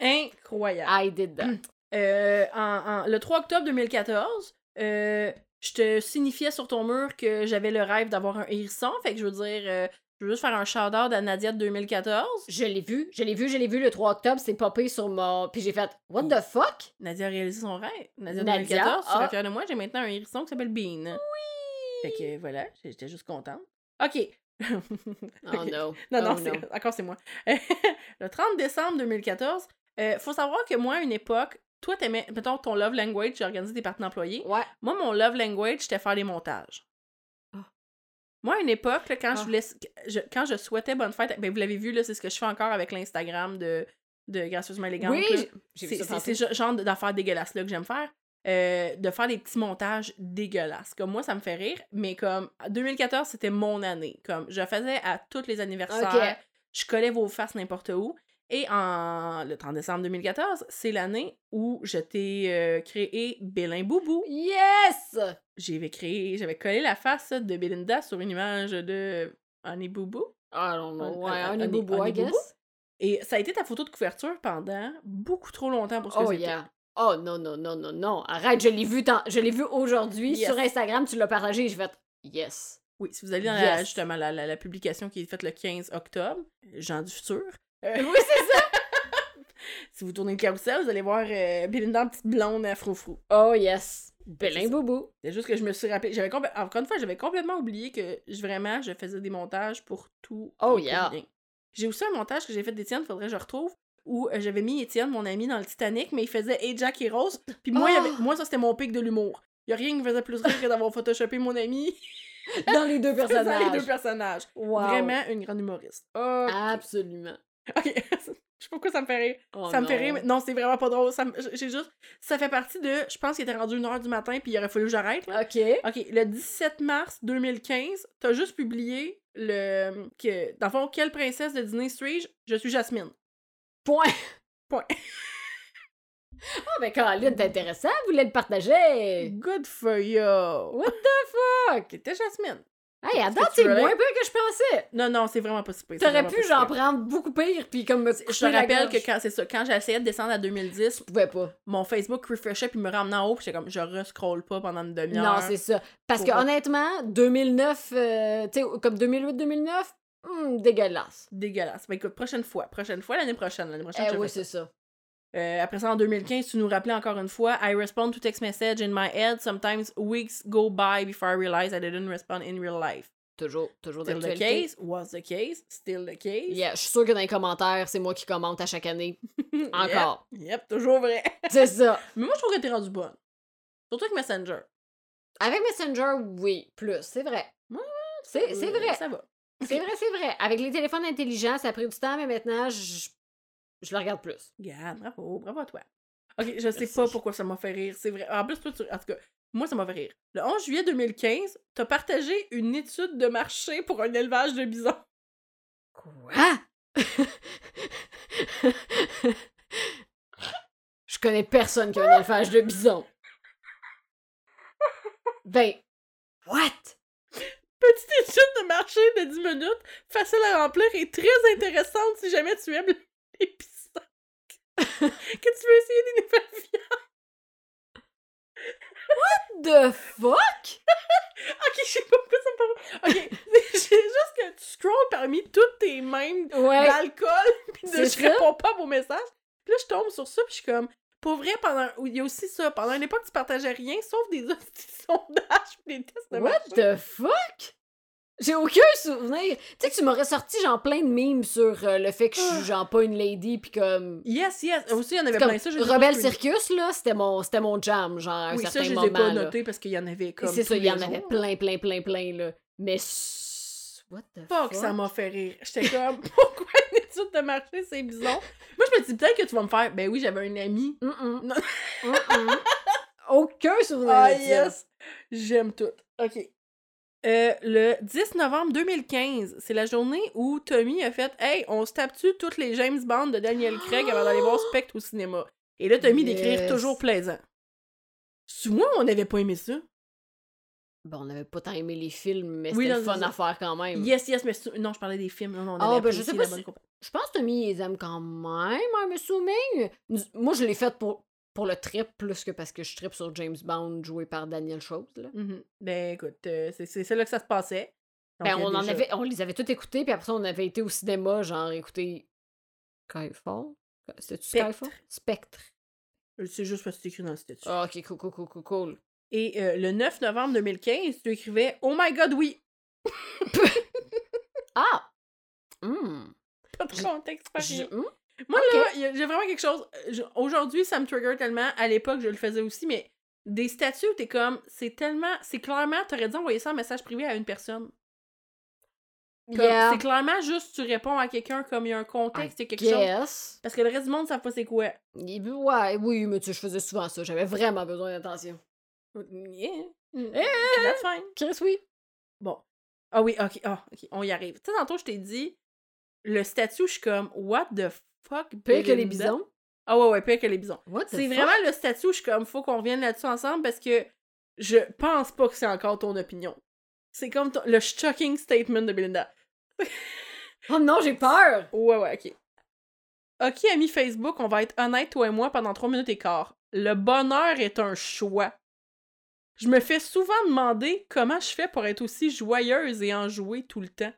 incroyable. I did that. Euh, en, en- le 3 octobre 2014, euh, je te signifiais sur ton mur que j'avais le rêve d'avoir un hérisson. Fait que je veux dire, je veux juste faire un shout-out à Nadia de 2014. Je l'ai vu, je l'ai vu, je l'ai vu le 3 octobre, c'est popé sur mon. Puis j'ai fait What the fuck? Nadia a réalisé son rêve. Nadia, de Nadia, 2014, tu seras ah. fière de moi, j'ai maintenant un hérisson qui s'appelle Bean. Oui! Fait que voilà, j'étais juste contente. OK. Oh no. Non, non, oh, c'est... no. encore c'est moi. le 30 décembre 2014, euh, faut savoir que moi, à une époque, toi, t'aimais, mettons, ton love language, j'ai organisé des parties d'employés. Ouais. Moi, mon love language, c'était faire des montages. Ah. Moi, à une époque, là, quand, Ah. je voulais, je- quand je souhaitais bonne fête, ben, vous l'avez vu, c'est ce que je fais encore avec l'Instagram de, de Gracieusement Élégante. Oui, C'est ce genre d'affaires dégueulasses là que j'aime faire. Euh, de faire des petits montages dégueulasses. Comme moi, ça me fait rire, mais comme 2014, c'était mon année. Comme je faisais à tous les anniversaires, je collais vos faces n'importe où. Et en le 30 décembre 2014, c'est l'année où je t'ai euh, créé Bélin Boubou. Yes! J'avais créé, j'avais collé la face de Belinda sur une image de Honey Boubou. I don't know. Ouais, un un- boubou, I boubou? guess. Et ça a été ta photo de couverture pendant beaucoup trop longtemps pour ce que Oh c'était. yeah. Oh non, non, non, non, non. Arrête, je l'ai vu, tant- je l'ai vu aujourd'hui Yes. sur Instagram, tu l'as partagé et j'ai fait Yes. Oui, si vous allez dans la, justement la, la- la publication qui est faite le 15 octobre, Jean du futur, euh, Oui, c'est ça. si vous tournez le carousel, vous allez voir euh, Belinda en petite blonde à froufrou. Oh yes. Ça. boubou. C'est juste que je me suis rappelé, j'avais complè- encore une fois, j'avais complètement oublié que je, vraiment, je faisais des montages pour tout. Oh yeah. J'ai aussi un montage que j'ai fait d'Étienne, faudrait que je retrouve, où euh, j'avais mis Étienne, mon ami, dans le Titanic, mais il faisait Hey Jack et Rose, puis moi, il y avait- Oh. moi ça c'était mon pic de l'humour. Il y a rien qui me faisait plus rire que d'avoir photoshopé mon ami Dans les deux dans personnages. les deux personnages. Wow. Vraiment une grande humoriste. Oh, Absolument. Ok, je sais pas pourquoi ça me fait rire. Oh ça me fait rire, mais non, c'est vraiment pas drôle. Me- J'ai juste. Ça fait partie de. Je pense qu'il était rendu 1h du matin, puis il aurait fallu que j'arrête. Ok. Ok, le 17 mars 2015, t'as juste publié le. que Dans le fond, quelle princesse de Disney suis-je Je suis Jasmine. Point. Point. Ah, ben Caroline, t'es intéressant, vous voulez le partager. Good for you. What the fuck? T'étais Jasmine. Hey, à date, c'est moins pire que je pensais. Non, non, c'est vraiment pas si pire, T'aurais pu, pire. prendre beaucoup pire, puis comme me Je te rappelle que quand c'est ça, quand j'essayais de descendre à 2010, Je pouvais pas. mon Facebook refreshait puis me ramenait en haut, puis j'étais comme je rescroll pas pendant une demi-heure. Non, c'est ça. Parce que honnêtement, 2009, euh, tu sais, comme 2008-2009, hmm, dégueulasse. dégueulasse. Ben écoute, prochaine fois, prochaine fois, l'année prochaine, l'année prochaine. Eh oui, c'est ça. Euh, après ça, en 2015, tu nous rappelais encore une fois, I respond to text message in my head. Sometimes weeks go by before I realize I didn't respond in real life. Toujours, toujours Still the case, was the case, still the case? Yeah, je suis sûre que dans les commentaires, c'est moi qui commente à chaque année. Encore. Yep, yep, toujours vrai. C'est ça. Mais moi, je trouve que t'es rendu bonne. Surtout avec Messenger. Avec Messenger, oui, plus, c'est vrai. C'est vrai. Ça va. C'est vrai, c'est vrai. Avec les téléphones intelligents, ça a pris du temps, mais maintenant, je, je le regarde plus. Regarde, bravo, bravo à toi. Ok, je sais Merci. pas pourquoi ça m'a fait rire. C'est vrai. En plus, toi, tu... en tout cas, moi, ça m'a fait rire. Le 11 juillet 2015, t'as partagé une étude de marché pour un élevage de bisons. Quoi? je connais personne qui a un élevage de bison. Ben, what? Petite étude de marché de 10 minutes, facile à remplir et très intéressante si jamais tu aimes bisons. que tu veux essayer des nouvelles viandes? The fuck? Ok, je sais pas pourquoi ça me parle. Ok, c'est juste que tu scrolls parmi toutes tes mêmes Ouais. d'alcool, pis de je réponds pas à vos messages. Puis là, je tombe sur ça, puis je suis comme, pour vrai, pendant. Il y a aussi ça, pendant une époque, tu partageais rien, sauf des hosties de sondages pis des tests de What marché. the fuck? J'ai aucun souvenir. Tu sais que tu m'aurais sorti genre plein de memes sur euh, le fait que je suis genre pas une lady pis comme Yes, yes. Aussi, il y en avait comme plein. Ça, je Rebelle. Circus là, c'était mon c'était mon jam genre à un Oui, ça, certain je les ai pas notés parce qu'il y en avait comme. C'est ça, il y en avait plein plein plein plein là. Mais what the Fuck, fuck? ça m'a fait rire. J'étais comme, pourquoi une étude de marché, c'est bizarre? Moi, je me dis peut-être que tu vas me faire, ben oui, j'avais un ami. Mm-mm. Non. Mm-mm. Aucun souvenir Ah, ça. yes! J'aime tout. Ok. Euh, le 10 novembre 2015, c'est la journée où Tommy a fait Hey, on se tape-tu toutes les James Bond de Daniel Craig avant d'aller voir Spectre au cinéma? Et là, Tommy d'écrire toujours plaisant. Souvent, on n'avait pas aimé ça. Bon, on n'avait pas tant aimé les films, mais Oui, c'était fun à faire quand même. Yes, yes, mais non, je parlais des films. Non, non, on avait ben, je sais pas si-. Je pense que Tommy, ils aiment quand même, I'm assuming. Nous- Moi, je l'ai fait pour, pour le trip plus que parce que je trip sur James Bond joué par Daniel Chose. Là. Mhm. Ben écoute, euh, c'est là que ça se passait. Donc, Ben, on, en avait, on les avait tous écoutés, puis après ça, on avait été au cinéma, genre écouter Skyfall. C'était-tu Spectre. Skyfall? Spectre. C'est juste parce que c'est écrit dans le statut. Ah, ok, cool, cool, cool, cool, cool. Et euh, le 9 novembre 2015, tu écrivais Oh my god, oui! Ah! Hmm. Pas de contexte, pas Je- rien. Moi, là, j'ai vraiment quelque chose. euh, Aujourd'hui, ça me trigger tellement. À l'époque, je le faisais aussi, mais des statuts où t'es comme. C'est tellement. C'est clairement. T'aurais dû envoyer ça en message privé à une personne. Yeah. C'est clairement juste tu réponds à quelqu'un comme il y a un contexte, il y a quelque chose. Yes. Parce que le reste du monde ne savent pas c'est quoi. Ouais, oui, mais tu sais, je faisais souvent ça. J'avais vraiment besoin d'attention. Yeah. Eh, That's fine. Chris, oui. Bon. Ah oui, ok. Ah, ok. On y arrive. Tu sais, tantôt, je t'ai dit, le statut, je suis comme, what the fuck? Pire que les bisons. Ah ouais, ouais, pire que les bisons. C'est vraiment le statut où je suis comme, faut qu'on revienne là-dessus ensemble parce que je pense pas que c'est encore ton opinion. C'est comme ton- le shocking statement de Belinda. Oh non, j'ai peur! Ouais, ouais, ok. Ok, ami Facebook, on va être honnête, toi et moi, pendant 3 minutes et quart. Le bonheur est un choix. Je me fais souvent demander comment je fais pour être aussi joyeuse et enjouée tout le temps.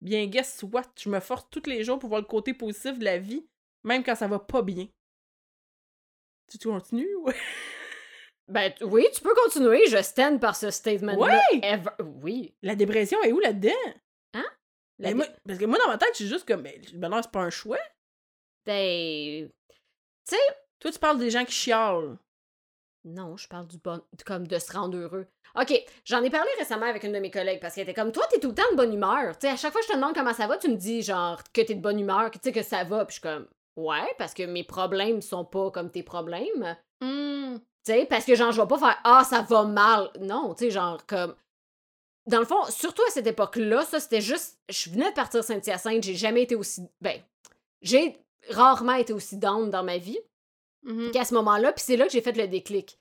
Bien, guess what? Je me force tous les jours pour voir le côté positif de la vie, même quand ça va pas bien. Tu tu continues? ou- Ben oui, tu peux continuer. Je stand par ce statement-là. Ever- Oui. La dépression est où là-dedans? Hein? Ben, La moi- parce que moi, dans ma tête, je suis juste comme, ben, le bonheur, c'est pas un choix. Ben... Toi, tu parles des gens qui chialent. Non, je parle du bon... comme de se rendre heureux. OK, j'en ai parlé récemment avec une de mes collègues parce qu'elle était comme, toi, t'es tout le temps de bonne humeur. Tu sais, à chaque fois que je te demande comment ça va, tu me dis, genre, que t'es de bonne humeur, que tu sais que ça va. Puis je suis comme, ouais, parce que mes problèmes sont pas comme tes problèmes. Hmm. Tu sais, parce que genre, je vais pas faire Ah, ça va mal. Non, tu sais, genre, comme. Dans le fond, surtout à cette époque-là, ça, c'était juste. Je venais de partir Saint-Hyacinthe, j'ai jamais été aussi. Ben, j'ai rarement été aussi down dans ma vie Mhm. qu'à ce moment-là, puis c'est là que j'ai fait le déclic.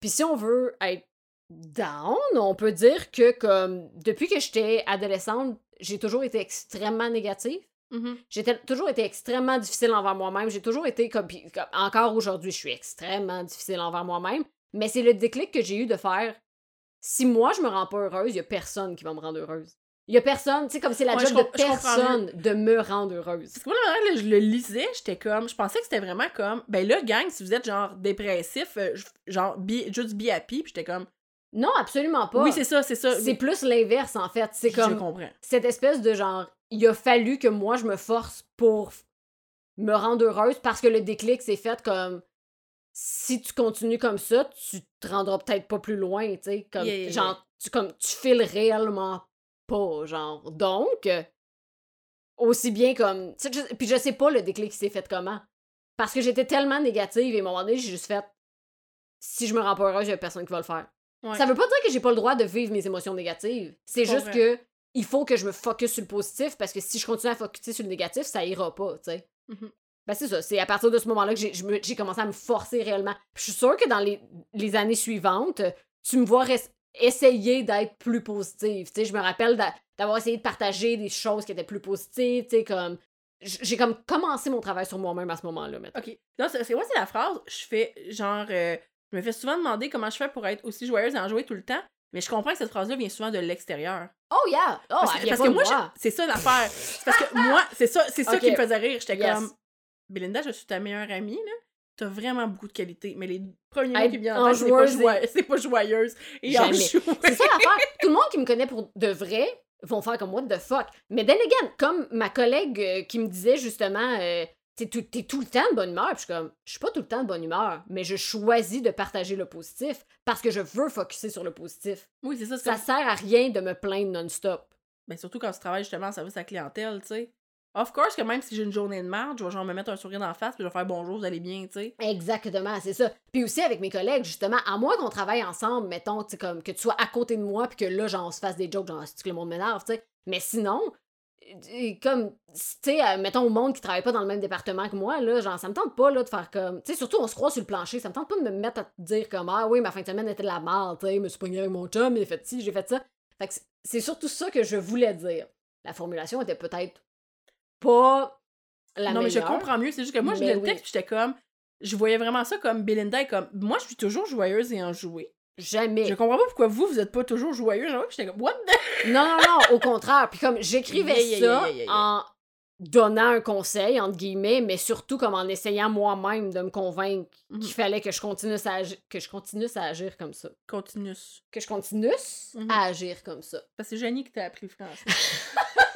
Puis si on veut être down, on peut dire que, comme, depuis que j'étais adolescente, j'ai toujours été extrêmement négative. Mhm. J'ai toujours été extrêmement difficile envers moi-même. J'ai toujours été comme- encore aujourd'hui, je suis extrêmement difficile envers moi-même. Mais c'est le déclic que j'ai eu de faire. Si moi je me rends pas heureuse, il y a personne qui va me rendre heureuse. Il y a personne, tu sais comme c'est la Ouais, job je de je personne de me rendre heureuse. Parce que moi, que je le lisais, j'étais comme. Je pensais que c'était vraiment comme. Ben là, gang, si vous êtes genre dépressif, euh, genre be- juste be happy, puis j'étais comme. Non, absolument pas. Oui, c'est ça, c'est ça. C'est plus l'inverse en fait. C'est Je comme comprends. cette espèce de genre, il a fallu que moi je me force pour me rendre heureuse parce que le déclic s'est fait comme si tu continues comme ça, tu te rendras peut-être pas plus loin, tu sais, comme Yeah, yeah, genre tu comme tu files réellement pas genre. Donc euh, aussi bien comme je- puis je sais pas le déclic s'est fait comment parce que j'étais tellement négative et à un moment donné, j'ai juste fait si je me rends pas heureuse, il y a personne qui va le faire. Ouais. Ça veut pas dire que j'ai pas le droit de vivre mes émotions négatives. C'est juste comprends. que il faut que je me focus sur le positif parce que si je continue à focuser sur le négatif, ça ira pas, tu sais. Mhm. Ben c'est ça, c'est à partir de ce moment-là que j'ai commencé à me forcer réellement. Puis je suis sûre que dans les, les années suivantes, tu me vois essayer d'être plus positive. Tu sais, je me rappelle d'a- d'avoir essayé de partager des choses qui étaient plus positives, tu sais, comme... J'ai comme commencé mon travail sur moi-même à ce moment-là. Ok. Non, c'est c'est- moi, c'est la phrase. Je fais genre. euh, je me fais souvent demander comment je fais pour être aussi joyeuse et enjouée tout le temps. Mais je comprends que cette phrase-là vient souvent de l'extérieur. Oh yeah! Oh, parce parce que moi, c'est ça l'affaire. Parce que moi, c'est ça, c'est ça qui me faisait rire. J'étais Yes. comme. Belinda, je suis ta meilleure amie, là. T'as vraiment beaucoup de qualités. Mais les premiers mots qui viennent en tête, c'est pas, joyeuse et Jamais. enjouée. C'est ça l'affaire. Tout le monde qui me connaît pour de vrai vont faire comme what the fuck? Mais then again, comme ma collègue euh, qui me disait justement, euh, t'es tout, le temps de bonne humeur. Puis je suis comme, je suis pas tout le temps de bonne humeur, mais je choisis de partager le positif parce que je veux focuser sur le positif. Oui, c'est ça. Ça comme- sert à rien de me plaindre non-stop. Ben, surtout quand tu travailles justement en service à clientèle, tu sais. Of course que même si j'ai une journée de merde, je vais genre me mettre un sourire en face puis je vais faire bonjour, vous allez bien, tu sais. Exactement, c'est ça. Puis aussi avec mes collègues, justement, à moins qu'on travaille ensemble, mettons, tu comme que tu sois à côté de moi puis que là, genre, on se fasse des jokes, genre, c'est que le monde m'énerve, tu sais. Mais sinon, euh, comme, tu sais, euh, mettons au monde qui travaille pas dans le même département que moi, là, genre, ça me tente pas, là, de faire comme, tu sais, surtout on se croit sur le plancher, ça me tente pas de me mettre à dire comme, ah oui, ma fin de semaine était de la merde, tu sais, je me suis pogné avec mon chum, il a fait ci, j'ai fait ça. Fait que c'est surtout ça que je voulais dire. La formulation était peut-être pas la non, mais je meilleure. comprends mieux, c'est juste que moi, je lisais le texte j'étais comme. Je voyais vraiment ça comme Belinda est comme. Moi, je suis toujours joyeuse et enjouée. Jamais. Je comprends pas pourquoi vous, vous êtes pas toujours joyeux. Genre, j'étais comme, what the. Non, non, non, au contraire. Puis comme j'écrivais Yeah, ça yeah, yeah, yeah. en donnant un conseil, entre guillemets, mais surtout comme en essayant moi-même de me convaincre Mhm. qu'il fallait que je continue à agir, que je continue à agir comme ça. Continue. Que je continue Mhm. à agir comme ça. Parce que c'est Jenny qui t'a appris le français.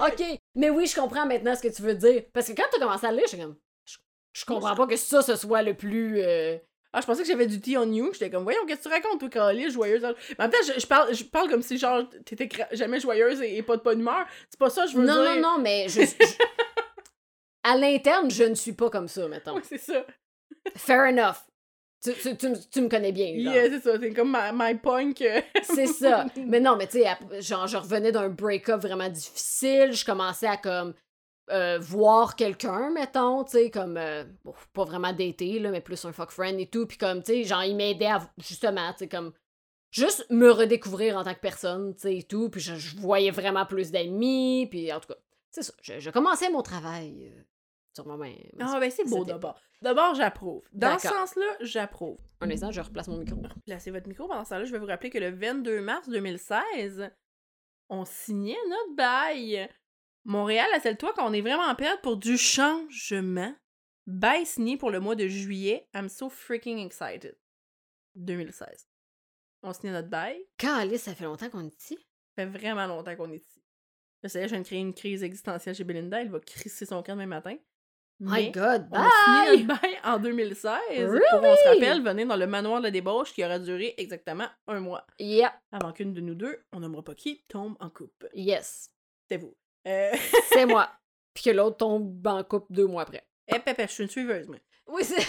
OK, mais oui, je comprends maintenant ce que tu veux dire. Parce que quand t'as commencé à lire, j'étais comme... Je, je comprends pas que ça, ce soit le plus... euh, Ah, je pensais que j'avais du tea on you. J'étais comme, voyons, qu'est-ce que tu racontes, toi, Carly, joyeuse? Mais en même temps, je, je parle, je parle comme si, genre, t'étais jamais joyeuse et, et pas de bonne humeur. C'est pas ça, je veux Non, dire. non, non, mais je... je- À l'interne, je ne suis pas comme ça, mettons. Oui, c'est ça. Fair enough. Tu, tu, tu, me- tu me connais bien, genre. Yeah, c'est ça. C'est comme my, my punk. C'est ça. Mais non, mais tu sais, genre, je revenais d'un break-up vraiment difficile. Je commençais à, comme, euh, voir quelqu'un, mettons, tu sais, comme, euh, bon, pas vraiment dater, là, mais plus un fuck friend et tout. Puis comme, tu sais, genre, il m'aidait à, justement, tu sais, comme, juste me redécouvrir en tant que personne, tu sais, et tout. Puis je, je voyais vraiment plus d'amis. Puis en tout cas, c'est ça. Je, je commençais mon travail euh, sur moi-même. Ah, ben c'est beau d'abord. D'abord, j'approuve. Dans ce sens-là, j'approuve. Un instant, je replace mon micro. Placez votre micro. Pendant ce temps-là, je vais vous rappeler que le 22 mars 2016, on signait notre bail. Montréal, asselle-toi quand on est vraiment en période pour du changement. Bail signé pour le mois de juillet. I'm so freaking excited. 2016. On signait notre bail. Calice, ça fait longtemps qu'on est ici. Ça fait vraiment longtemps qu'on est ici. Là, ça y est, je viens de créer une crise existentielle chez Belinda. Elle va crisser son camp demain matin. My Mais God, on a signé bye! notre bail en 2016. Really? Pour, on se rappelle, venir dans le manoir de la débauche qui aura duré exactement un mois. Yep, Avant qu'une de nous deux, on nommera pas qui, tombe en coupe. yes. C'est vous. Euh... c'est moi. Puis que l'autre tombe en couple deux mois après. Eh, pépé, je suis une suiveuse, moi. Oui, c'est.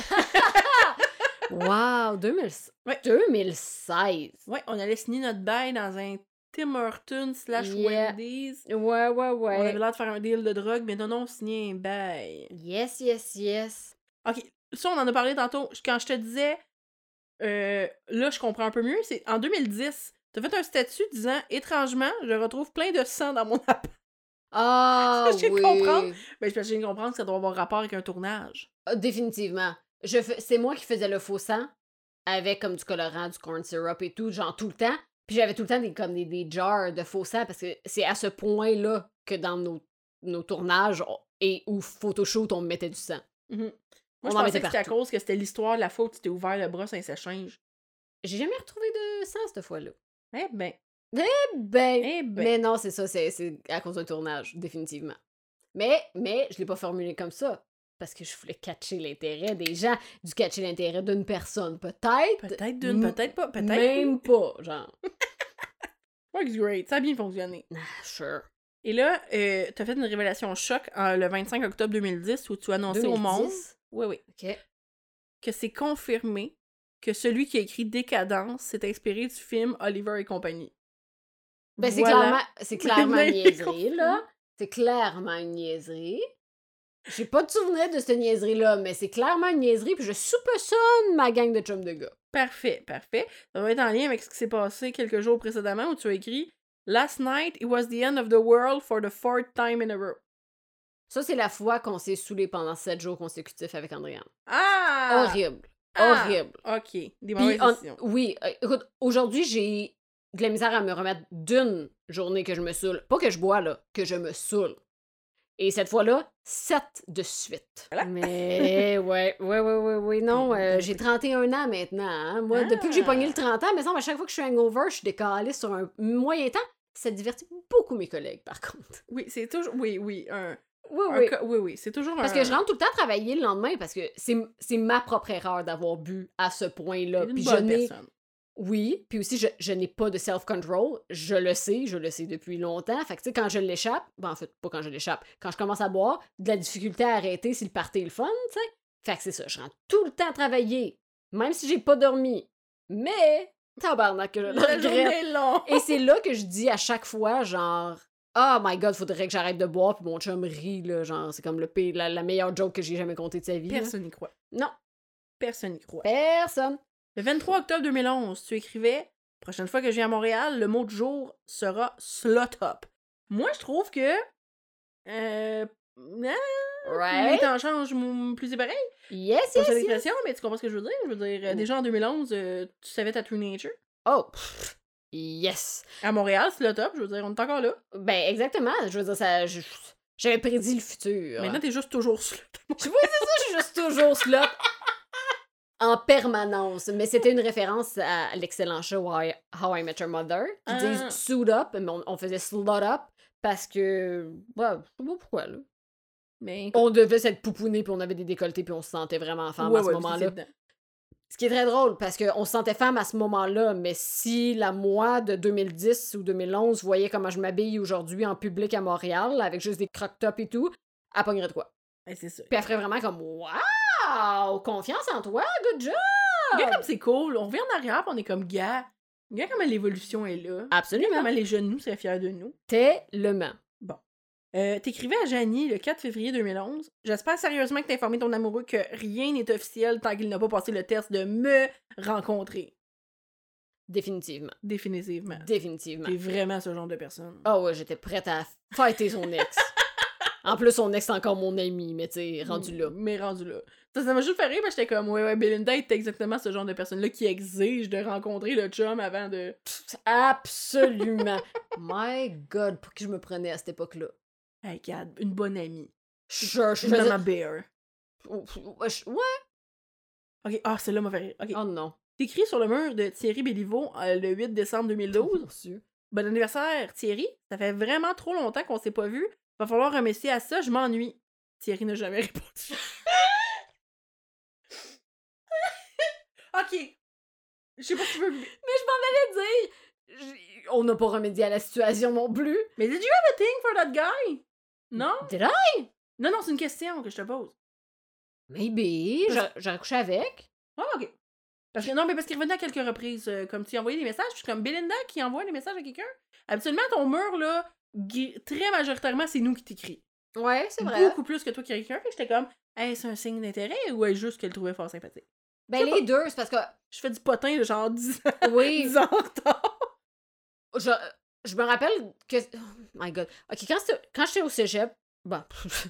wow, 2000... Ouais. 2016. Ouais, on allait signer notre bail dans un Tim Hortons slash Yeah. Wendy's. Ouais, ouais, On avait ouais. l'air de faire un deal de drogue, mais non, non, on signait un bail. Yes, yes, yes. Ok, ça, on en a parlé tantôt. Quand je te disais, euh, là, je comprends un peu mieux, c'est en 2010, t'as fait un statut disant étrangement, je retrouve plein de sang dans mon appart. Ah, Je viens de oui. comprendre. Ben, je viens de comprendre que ça doit avoir rapport avec un tournage. Ah, définitivement. Je fais... C'est moi qui faisais le faux sang avec comme du colorant, du corn syrup et tout, genre tout le temps. Puis j'avais tout le temps des, comme des, des jars de faux sang parce que c'est à ce point-là que dans nos, nos tournages on- et ou photoshoot, on mettait du sang. Mhm. Moi, On je en pensais que c'était à cause que c'était l'histoire de la faute, tu t'es ouvert le bras, ça s'échange. J'ai jamais retrouvé de sang cette fois-là. Eh ben, Ben, eh ben. mais non, c'est ça, c'est c'est à cause d'un tournage, définitivement. Mais, mais je l'ai pas formulé comme ça. Parce que je voulais catcher l'intérêt des gens, du catcher l'intérêt d'une personne. Peut-être. Peut-être d'une, peut-être pas, peut-être. Même pas, genre. Works great, ça a bien fonctionné. Ah, sure. Et là, euh, t'as fait une révélation choc en- le 25 octobre 2010 où tu as annoncé au monde 2010? oui, oui, Ok. que c'est confirmé que celui qui a écrit Décadence s'est inspiré du film Oliver et compagnie. Ben, c'est Voilà. clairement, c'est clairement niaiserie, là. C'est clairement une niaiserie. J'ai pas de souvenir de cette niaiserie-là, mais c'est clairement une niaiserie, puis je soupçonne ma gang de chums de gars. Parfait, parfait. Ça va être en lien avec ce qui s'est passé quelques jours précédemment où tu as écrit Last night, it was the end of the world for the fourth time in a row. Ça, c'est la fois qu'on s'est saoulé pendant sept jours consécutifs avec Andréane. Ah! Horrible. Ah! Horrible. Ok, des Puis, mauvaises on- décisions. oui, euh, écoute, aujourd'hui, j'ai de la misère à me remettre d'une journée que je me saoule. Pas que je bois, là, que je me saoule. Et cette fois-là, sept de suite. Voilà. Mais ouais, ouais, ouais, ouais, ouais, non, euh, j'ai 31 ans maintenant. hein. Moi, depuis que j'ai Ah. pogné le 30 ans, mais à chaque fois que je suis hangover, je suis décalée sur un moyen temps. Ça divertit beaucoup mes collègues, par contre. Oui, c'est toujours. Oui, oui, un. Oui, un oui. ca- oui, oui, c'est toujours Parce un. que je rentre tout le temps travailler le lendemain parce que c'est ma propre erreur d'avoir bu à ce point-là. Puis je n'ai personne. Oui, puis aussi, je, je n'ai pas de self-control. Je le sais, je le sais depuis longtemps. Fait que, tu sais, quand je l'échappe, ben, en fait, pas quand je l'échappe, quand je commence à boire, de la difficulté à arrêter si le party est le fun, tu sais. Fait que c'est ça, je rentre tout le temps travailler, même si j'ai pas dormi. Mais, tabarnak que je le regrette. Et c'est là que je dis à chaque fois, genre, oh my god, faudrait que j'arrête de boire, puis mon chum rit, là, genre, c'est comme le pire, la, la meilleure joke que j'ai jamais contée de sa vie. Personne n'y croit. Non, Personne n'y croit. personne. Le 23 octobre 2011, tu écrivais Prochaine fois que je viens à Montréal, le mot du jour sera slot up. Moi, je trouve que. Euh. ah, Right? temps changent, m- plus c'est pareil. Yes, Pas yes, cette yes. mais tu comprends ce que je veux dire? Je veux dire, euh, déjà en 2011, euh, tu savais ta true nature. Oh, pff, yes. À Montréal, slot up, je veux dire, on est encore là. Ben, exactement. Je veux dire, ça. J'avais prédit le futur. Maintenant, t'es juste toujours slot. Vois, c'est ça, je suis juste toujours slot. En permanence. Mais c'était une référence à l'excellent show How I, How I Met Your Mother, qui Ah. disent suit up, mais on, on faisait slot up parce que. Ouais, je sais pas pourquoi, là. Mais. On devait s'être poupouné, puis on avait des décolletés, puis on se sentait vraiment femme Ouais, à ce ouais, moment-là. Ce qui est très drôle, parce qu'on se sentait femme à ce moment-là, mais si la moi de 2010 ou 2011 voyait comment je m'habille aujourd'hui en public à Montréal, avec juste des croc-tops et tout, elle pognerait de quoi. Ouais, c'est ça. Puis elle ferait vraiment comme Waouh! Confiance en toi, good job! Regarde comme c'est cool. On revient en arrière, puis on est comme gars. Regarde comment l'évolution est là? Regarde Absolument. comment les jeunes nous seraient fiers de nous? Tellement. Euh, T'écrivais à Janie le 4 février 2011. J'espère sérieusement que t'as informé ton amoureux que rien n'est officiel tant qu'il n'a pas passé le test de me rencontrer. Définitivement. Définitivement. Définitivement. T'es vraiment ce genre de personne. Ah ouais, j'étais prête à fighter son ex. En plus, son ex est encore mon ami, mais tu sais, rendu là. Mais rendu là. Ça ça m'a juste fait rire, parce que j'étais comme, ouais, ouais, Belinda est exactement ce genre de personne-là qui exige de rencontrer le chum avant de. Absolument. My God, pour qui je me prenais à cette époque-là? Hey, Gad, une bonne amie. Je, je faisais- maman bear. Ouais. Ok, ah, celle-là m'a fait rire. Oh non. T'écris sur le mur de Thierry Béliveau euh, le 8 décembre 2012. Mon Dieu. Bon anniversaire, Thierry. Ça fait vraiment trop longtemps qu'on s'est pas vu. Va falloir remercier à ça, je m'ennuie. Thierry n'a jamais répondu. ok. Je sais pas si tu veux. Mais je m'en allais dire. j- On n'a pas remédié à la situation non plus. Mais did you have a thing for that guy? Non? Did I? Non, non, c'est une question que je te pose. Maybe. J'aurais couché avec. Ah, ok. Parce que non, mais parce qu'il revenait à quelques reprises, euh, comme tu envoyais des messages, puis je suis comme Belinda qui envoie des messages à quelqu'un. Habituellement, ton mur, là, très majoritairement, c'est nous qui t'écrit. Ouais, c'est vrai. Beaucoup plus que toi qui quelqu'un. J'étais comme, hey, c'est un signe d'intérêt ou est juste qu'elle trouvait fort sympathique? Ben, les deux, c'est parce que. Je fais du potin de genre 10 ans, Oui. 10 ans en retard. je, je me rappelle que. Oh my god. Ok, quand, quand j'étais au cégep. Bon.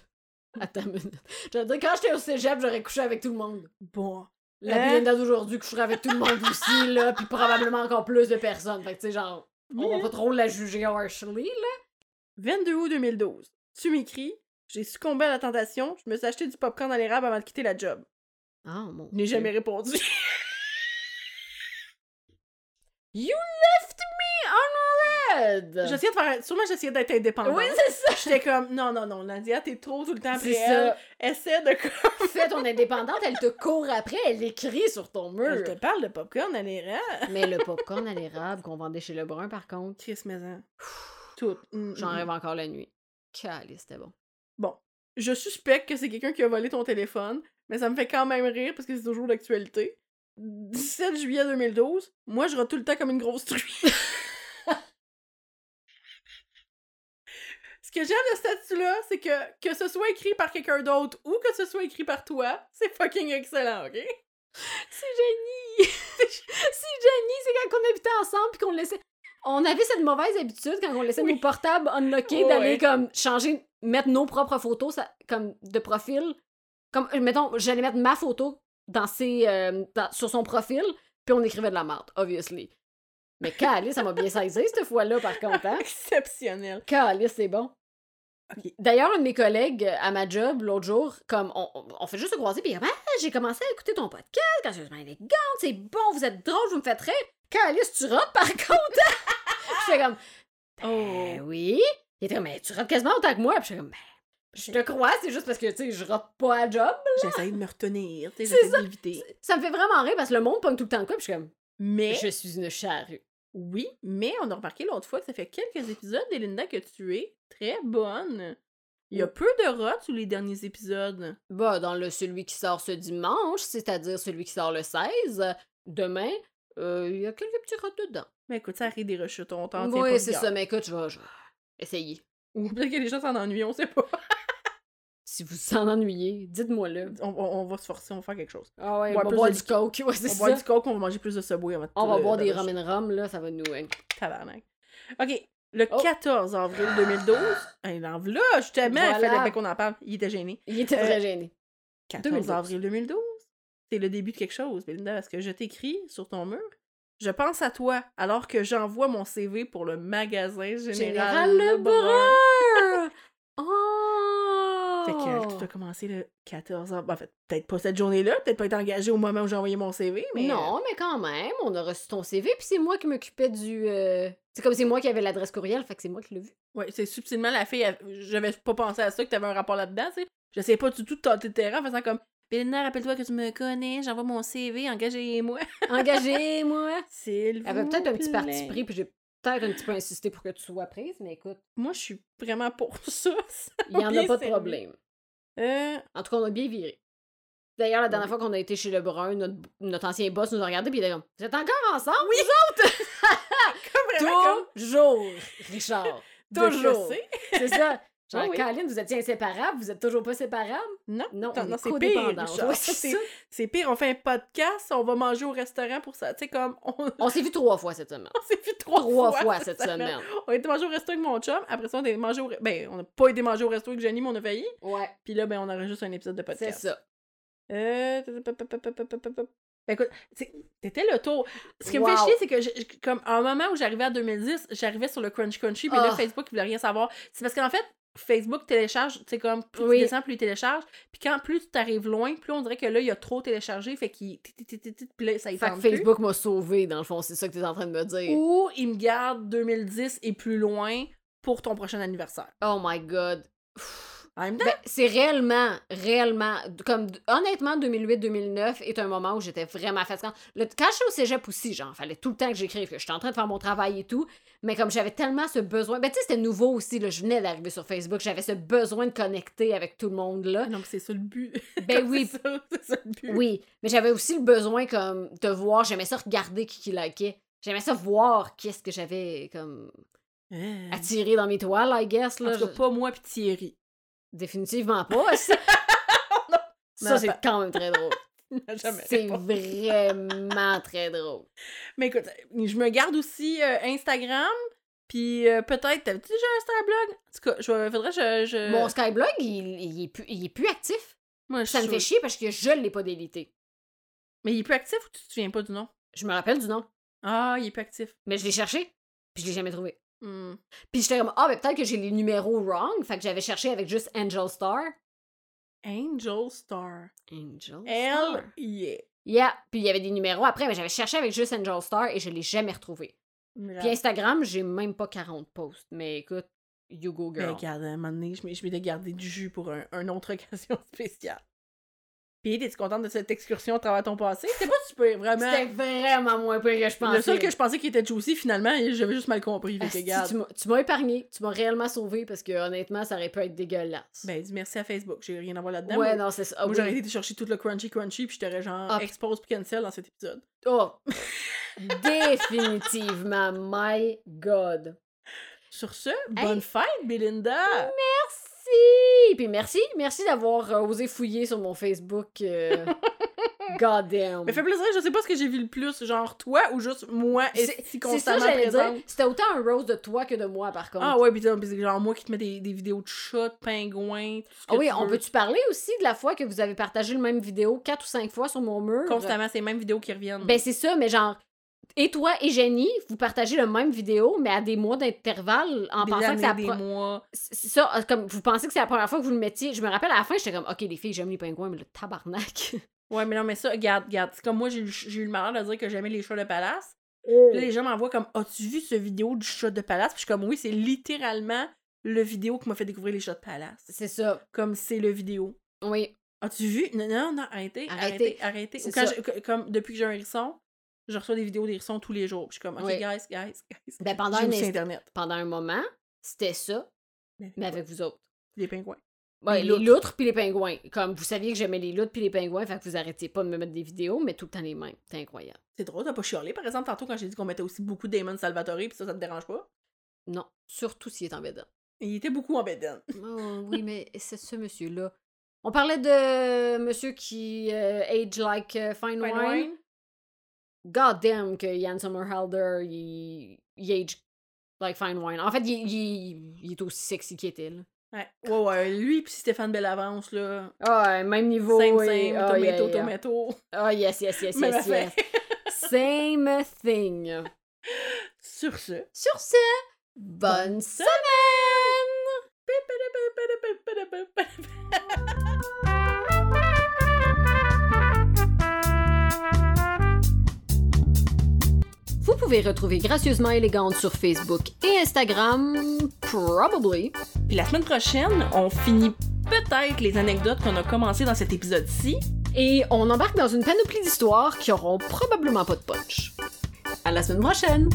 Attends une minute. Je veux dire, quand j'étais au cégep, j'aurais couché avec tout le monde. Bon. La Hein? Belinda d'aujourd'hui coucherait avec tout le monde aussi, là, puis probablement encore plus de personnes. Fait que, tu sais, genre, on va pas trop la juger harshly, là. 22 août 2012. Tu m'écris, j'ai succombé à la tentation, je me suis acheté du popcorn à l'érable avant de quitter la job. Ah, mon Je n'ai jamais répondu. You left me unread! J'essayais de faire. Sûrement, j'essayais d'être indépendante. Oui, c'est ça! J'étais comme, non, non, non, Nadia, t'es trop tout le temps après C'est elle. ça. Essaie de comme. Fais ton indépendante, elle te court après, elle écrit sur ton mur. Je te parle de popcorn à l'érable. Mais le popcorn à l'érable qu'on vendait chez Lebrun, par contre, Chris Maison. Tout. Mm, j'en mm, rêve encore la nuit. Calice, c'était bon. Bon. Je suspecte que c'est quelqu'un qui a volé ton téléphone, mais ça me fait quand même rire parce que c'est toujours d'actualité. 17 juillet 2012, moi je rate tout le temps comme une grosse truie. Ce que j'aime de ce statut-là, c'est que que ce soit écrit par quelqu'un d'autre ou que ce soit écrit par toi, c'est fucking excellent, ok? C'est génie! c'est génie, c'est quand on habitait ensemble puis qu'on laissait. On avait cette mauvaise habitude quand on laissait Oui. nos portables unlockés d'aller comme changer, mettre nos propres photos ça- comme de profil. Comme, euh, mettons, j'allais mettre ma photo dans ses, euh, dans- sur son profil, puis on écrivait de la merde, obviously. Mais Calice, ça m'a bien saisi cette fois-là, par contre. Hein? Exceptionnel. Calice, c'est bon. D'ailleurs, un de mes collègues à ma job, l'autre jour, comme on, on- fait juste se croiser, puis il dit Ah, j'ai commencé à écouter ton podcast, quand je suis élégante, c'est bon, vous êtes drôle, vous me faites rire. Calice, tu rates par contre? Je fais comme Ben Oh. oui. Il était comme Mais tu rates quasiment autant que moi. Puis je fais comme Ben, je te crois, c'est juste parce que, tu sais, je rate pas à job. J'essaye de me retenir, tu sais, j'essaie ça. d'éviter. Ça me fait vraiment rire parce que le monde pogne tout le temps quoi, puis je suis comme Mais, Je suis une charrue. Oui, mais on a remarqué l'autre fois que ça fait quelques épisodes, Linda, que tu es très bonne. Il y a peu de rots sous les derniers épisodes. Bah, dans le celui qui sort ce dimanche, c'est-à-dire celui qui sort le 16, demain, euh, il y a quelques petits rots dedans. Mais écoute, ça arrive des rechutes, on t'en Oui, c'est ça, mais écoute, je vais, je vais essayer. Ou peut-être que les gens s'en ennuient, on sait pas. Si vous vous en ennuyez, dites-moi-le. On, on- on va se forcer, on va faire quelque chose. Ah ouais, on va boire du coke, ouais, On c'est va boire ça. du coke, on va manger plus de Subway. On va, On va boire des ramen ramen rum, là, ça va nous... hein. Tabarnak. OK. Le Oh. 14 avril 2012, hey, là, là, justement, il Voilà. fallait qu'on en parle. Il était gêné. Il était Euh, très gêné. 14 2012. avril 2012, c'est le début de quelque chose, Belinda, parce que je t'écris sur ton mur. Je pense à toi alors que j'envoie mon CV pour le magasin Général, Général Lebrun. Lebrun! Oh! Fait que tout a commencé le 14 avril. En fait, peut-être pas cette journée-là, peut-être pas été engagé au moment où j'ai envoyé mon CV, mais. Non, mais quand même, on a reçu ton CV, puis c'est moi qui m'occupais du... euh, C'est comme c'est moi qui avais l'adresse courriel, fait que c'est moi qui l'ai vu. Ouais, c'est subtilement la fille. elle- J'avais pas pensé à ça, que t'avais un rapport là-dedans, tu sais. Je sais pas du tout de tenter le terrain en faisant comme. Belinda, rappelle-toi que tu me connais, j'envoie mon CV, engagez-moi. Engagez-moi! S'il Il y avait vous peut-être un petit parti pris, puis j'ai peut-être un petit peu insisté pour que tu sois prise, mais écoute, Moi, je suis vraiment pour ça. il n'y en a pas de problème. Euh, En tout cas, on a bien viré. D'ailleurs, la dernière Oui. fois qu'on a été chez Lebrun, notre, notre ancien boss nous a regardé, puis il était comme Vous êtes encore ensemble? Oui! comme vraiment comme. Toujours, Richard. Toujours. C'est ça. Genre, Ah oui. Caroline, vous étiez inséparables, vous êtes toujours pas séparables? Non, Non, c'est pire. Ouais, c'est C'est- c'est pire, on fait un podcast, on va manger au restaurant pour ça. Tu sais, comme, on, On s'est vu trois fois cette semaine. on s'est vu trois, Trois fois cette semaine. On a été manger au resto avec mon chum, après ça, on a été manger au... Ben, on n'a pas été manger au resto avec Jenny, mais on a failli. Ouais, Puis là, ben, on enregistre un épisode de c'est podcast. ça. Euh... Ben, écoute, c'est- c'était le tour. Ce qui me fait chier, c'est que, je- comme, à un moment où j'arrivais à 2010, j'arrivais sur le Crunchy Crunchy, puis là, Ah. Facebook, il voulait rien savoir. C'est parce qu'en fait, Facebook télécharge, tu sais, comme, plus Oui. tu descends, plus il télécharge. Puis quand plus tu t'arrives loin, plus on dirait que là, il y a trop téléchargé, fait qu'il. ça y Fait que. Facebook m'a sauvé, dans le fond, c'est ça que t'es en train de me dire. Ou il me garde 2010 et plus loin pour ton prochain anniversaire. Oh my god. En même temps, Ben, c'est réellement, réellement, comme honnêtement, 2008-2009 est un moment où j'étais vraiment fatiguante. Le, quand je suis au cégep aussi, genre, fallait tout le temps que j'écrive, que j'étais en train de faire mon travail et tout, mais comme j'avais tellement ce besoin, ben tu sais, c'était nouveau aussi, là, je venais d'arriver sur Facebook, j'avais ce besoin de connecter avec tout le monde, là. non, mais c'est ça le but. Ben oui, c'est ça, c'est ça le but. oui, mais j'avais aussi le besoin, comme, de voir, j'aimais ça regarder qui qui likait. J'aimais ça voir qu'est-ce que j'avais, comme, Euh, attiré dans mes toiles, I guess, en là. tout cas, pas moi pis Thierry. Définitivement pas. Ça, c'est quand même très drôle. C'est vraiment très drôle. Mais écoute, je me garde aussi euh, Instagram, puis euh, peut-être, t'avais-tu déjà un Starblog? En tout cas, je, faudrait que je... je... Mon Skyblog, il, il, est plus, il est plus actif. Moi, je Ça me fait chier parce que je l'ai pas délité. Mais il est plus actif ou tu te souviens pas du nom? Je me rappelle du nom, Ah, il est plus actif. mais je l'ai cherché, puis je l'ai jamais trouvé. Hmm. Puis j'étais comme, ah, ben peut-être que j'ai les numéros wrong, fait que j'avais cherché avec juste Angel Star. Angel Star. Angel Elle, Star. yeah. Yeah, puis il y avait des numéros après, mais j'avais cherché avec juste Angel Star et je l'ai jamais retrouvé. Puis Instagram, j'ai même pas 40 posts, mais écoute, you go Ben, girl. regarde, à un moment donné, je m'ai- je m'étais gardé du jus pour un, une autre occasion spéciale. Puis, t'es-tu contente de cette excursion à travers ton passé? C'était pas super, vraiment. C'était vraiment moins pire que je pensais. Le seul que je pensais qu'il était juicy, finalement, j'avais juste mal compris. Regarde. tu m'as- épargné, tu m'as réellement sauvé parce que honnêtement, ça aurait pu être dégueulasse. Ben, dis merci à Facebook, j'ai rien à voir là-dedans. ouais, non, c'est ça. Ah moi, oui. j'aurais été chercher tout le crunchy crunchy, puis je t'aurais genre Ah. expose puis cancel dans cet épisode. Oh! Définitivement, my God. Sur ce, bonne fête, Belinda! Merci! Puis merci, merci d'avoir euh, osé fouiller sur mon Facebook. euh, God damn. Mais fait plaisir, je sais pas ce que j'ai vu le plus, genre toi ou juste moi C'est si c'est ça, constamment présente? C'était autant un rose de toi que de moi, par contre. Ah ouais, c'est genre moi qui te mets des, des vidéos de chats, de pingouins, tout ce que Ah oui, tu on peut-tu parler aussi de la fois que vous avez partagé le même vidéo quatre ou cinq fois sur mon mur? Constamment, c'est les mêmes vidéos qui reviennent. Ben c'est ça, mais genre, et toi et Jenny, vous partagez le même vidéo, mais à des mois d'intervalle, en des pensant que c'est la des pro- mois. C'est ça, euh, comme vous pensez que c'est la première fois que vous le mettiez. Je me rappelle à la fin, j'étais comme, OK, les filles, j'aime les pingouins, mais le tabarnak. Ouais, mais non, mais ça, regarde, regarde. C'est comme moi, j'ai eu, le malheur de dire que j'aimais les chats de palace. Puis là, les gens m'envoient comme As-tu vu ce vidéo du chat de palace? Puis je suis comme Oui, c'est littéralement le vidéo qui m'a fait découvrir les chats de palace. C'est ça, Comme c'est le vidéo. oui. As-tu vu? Non, non, non, arrêtez, Arrêtez. arrêtez, Ou quand comme depuis que j'ai un hérisson, Je reçois des vidéos d'hérissons tous les jours. Puis je suis comme, OK, Oui. guys, guys, guys. Ben, pendant, un Internet. pendant un moment, c'était ça, Mais, mais avec vous autres. Les pingouins. Ouais, Les les loutres. puis les pingouins. Comme vous saviez que j'aimais les loutres puis les pingouins, fait que vous arrêtiez pas de me mettre des vidéos, mais tout le temps les mêmes. C'est incroyable. C'est drôle, t'as pas chialé, par exemple, tantôt quand j'ai dit qu'on mettait aussi beaucoup Damon Salvatore, puis ça, ça te dérange pas? Non, surtout s'il est en bédin. Il était beaucoup en bedaine. Oh, oui, mais c'est ce monsieur-là. On parlait de monsieur qui euh, age like euh, fine, Fine wine. wine? God damn que Jan Sommerhalder, il, il age like fine wine. En fait, il, il- il est aussi sexy qu'il était, là. Ouais. ouais, ouais, lui puis Stéphane Bellavance, là. Ah, ouais, même niveau. Same, same, ah, tomato, yeah, yeah. tomato. Ah, yes, yes, yes, Même yes, yes. affaire. Same thing. Sur ce. Sur ce, bonne semaine! Pouvez retrouver Gracieusement Élégante sur Facebook et Instagram, probably. Puis la semaine prochaine, on finit peut-être les anecdotes qu'on a commencé dans cet épisode-ci. Et on embarque dans une panoplie d'histoires qui auront probablement pas de punch. À la semaine prochaine!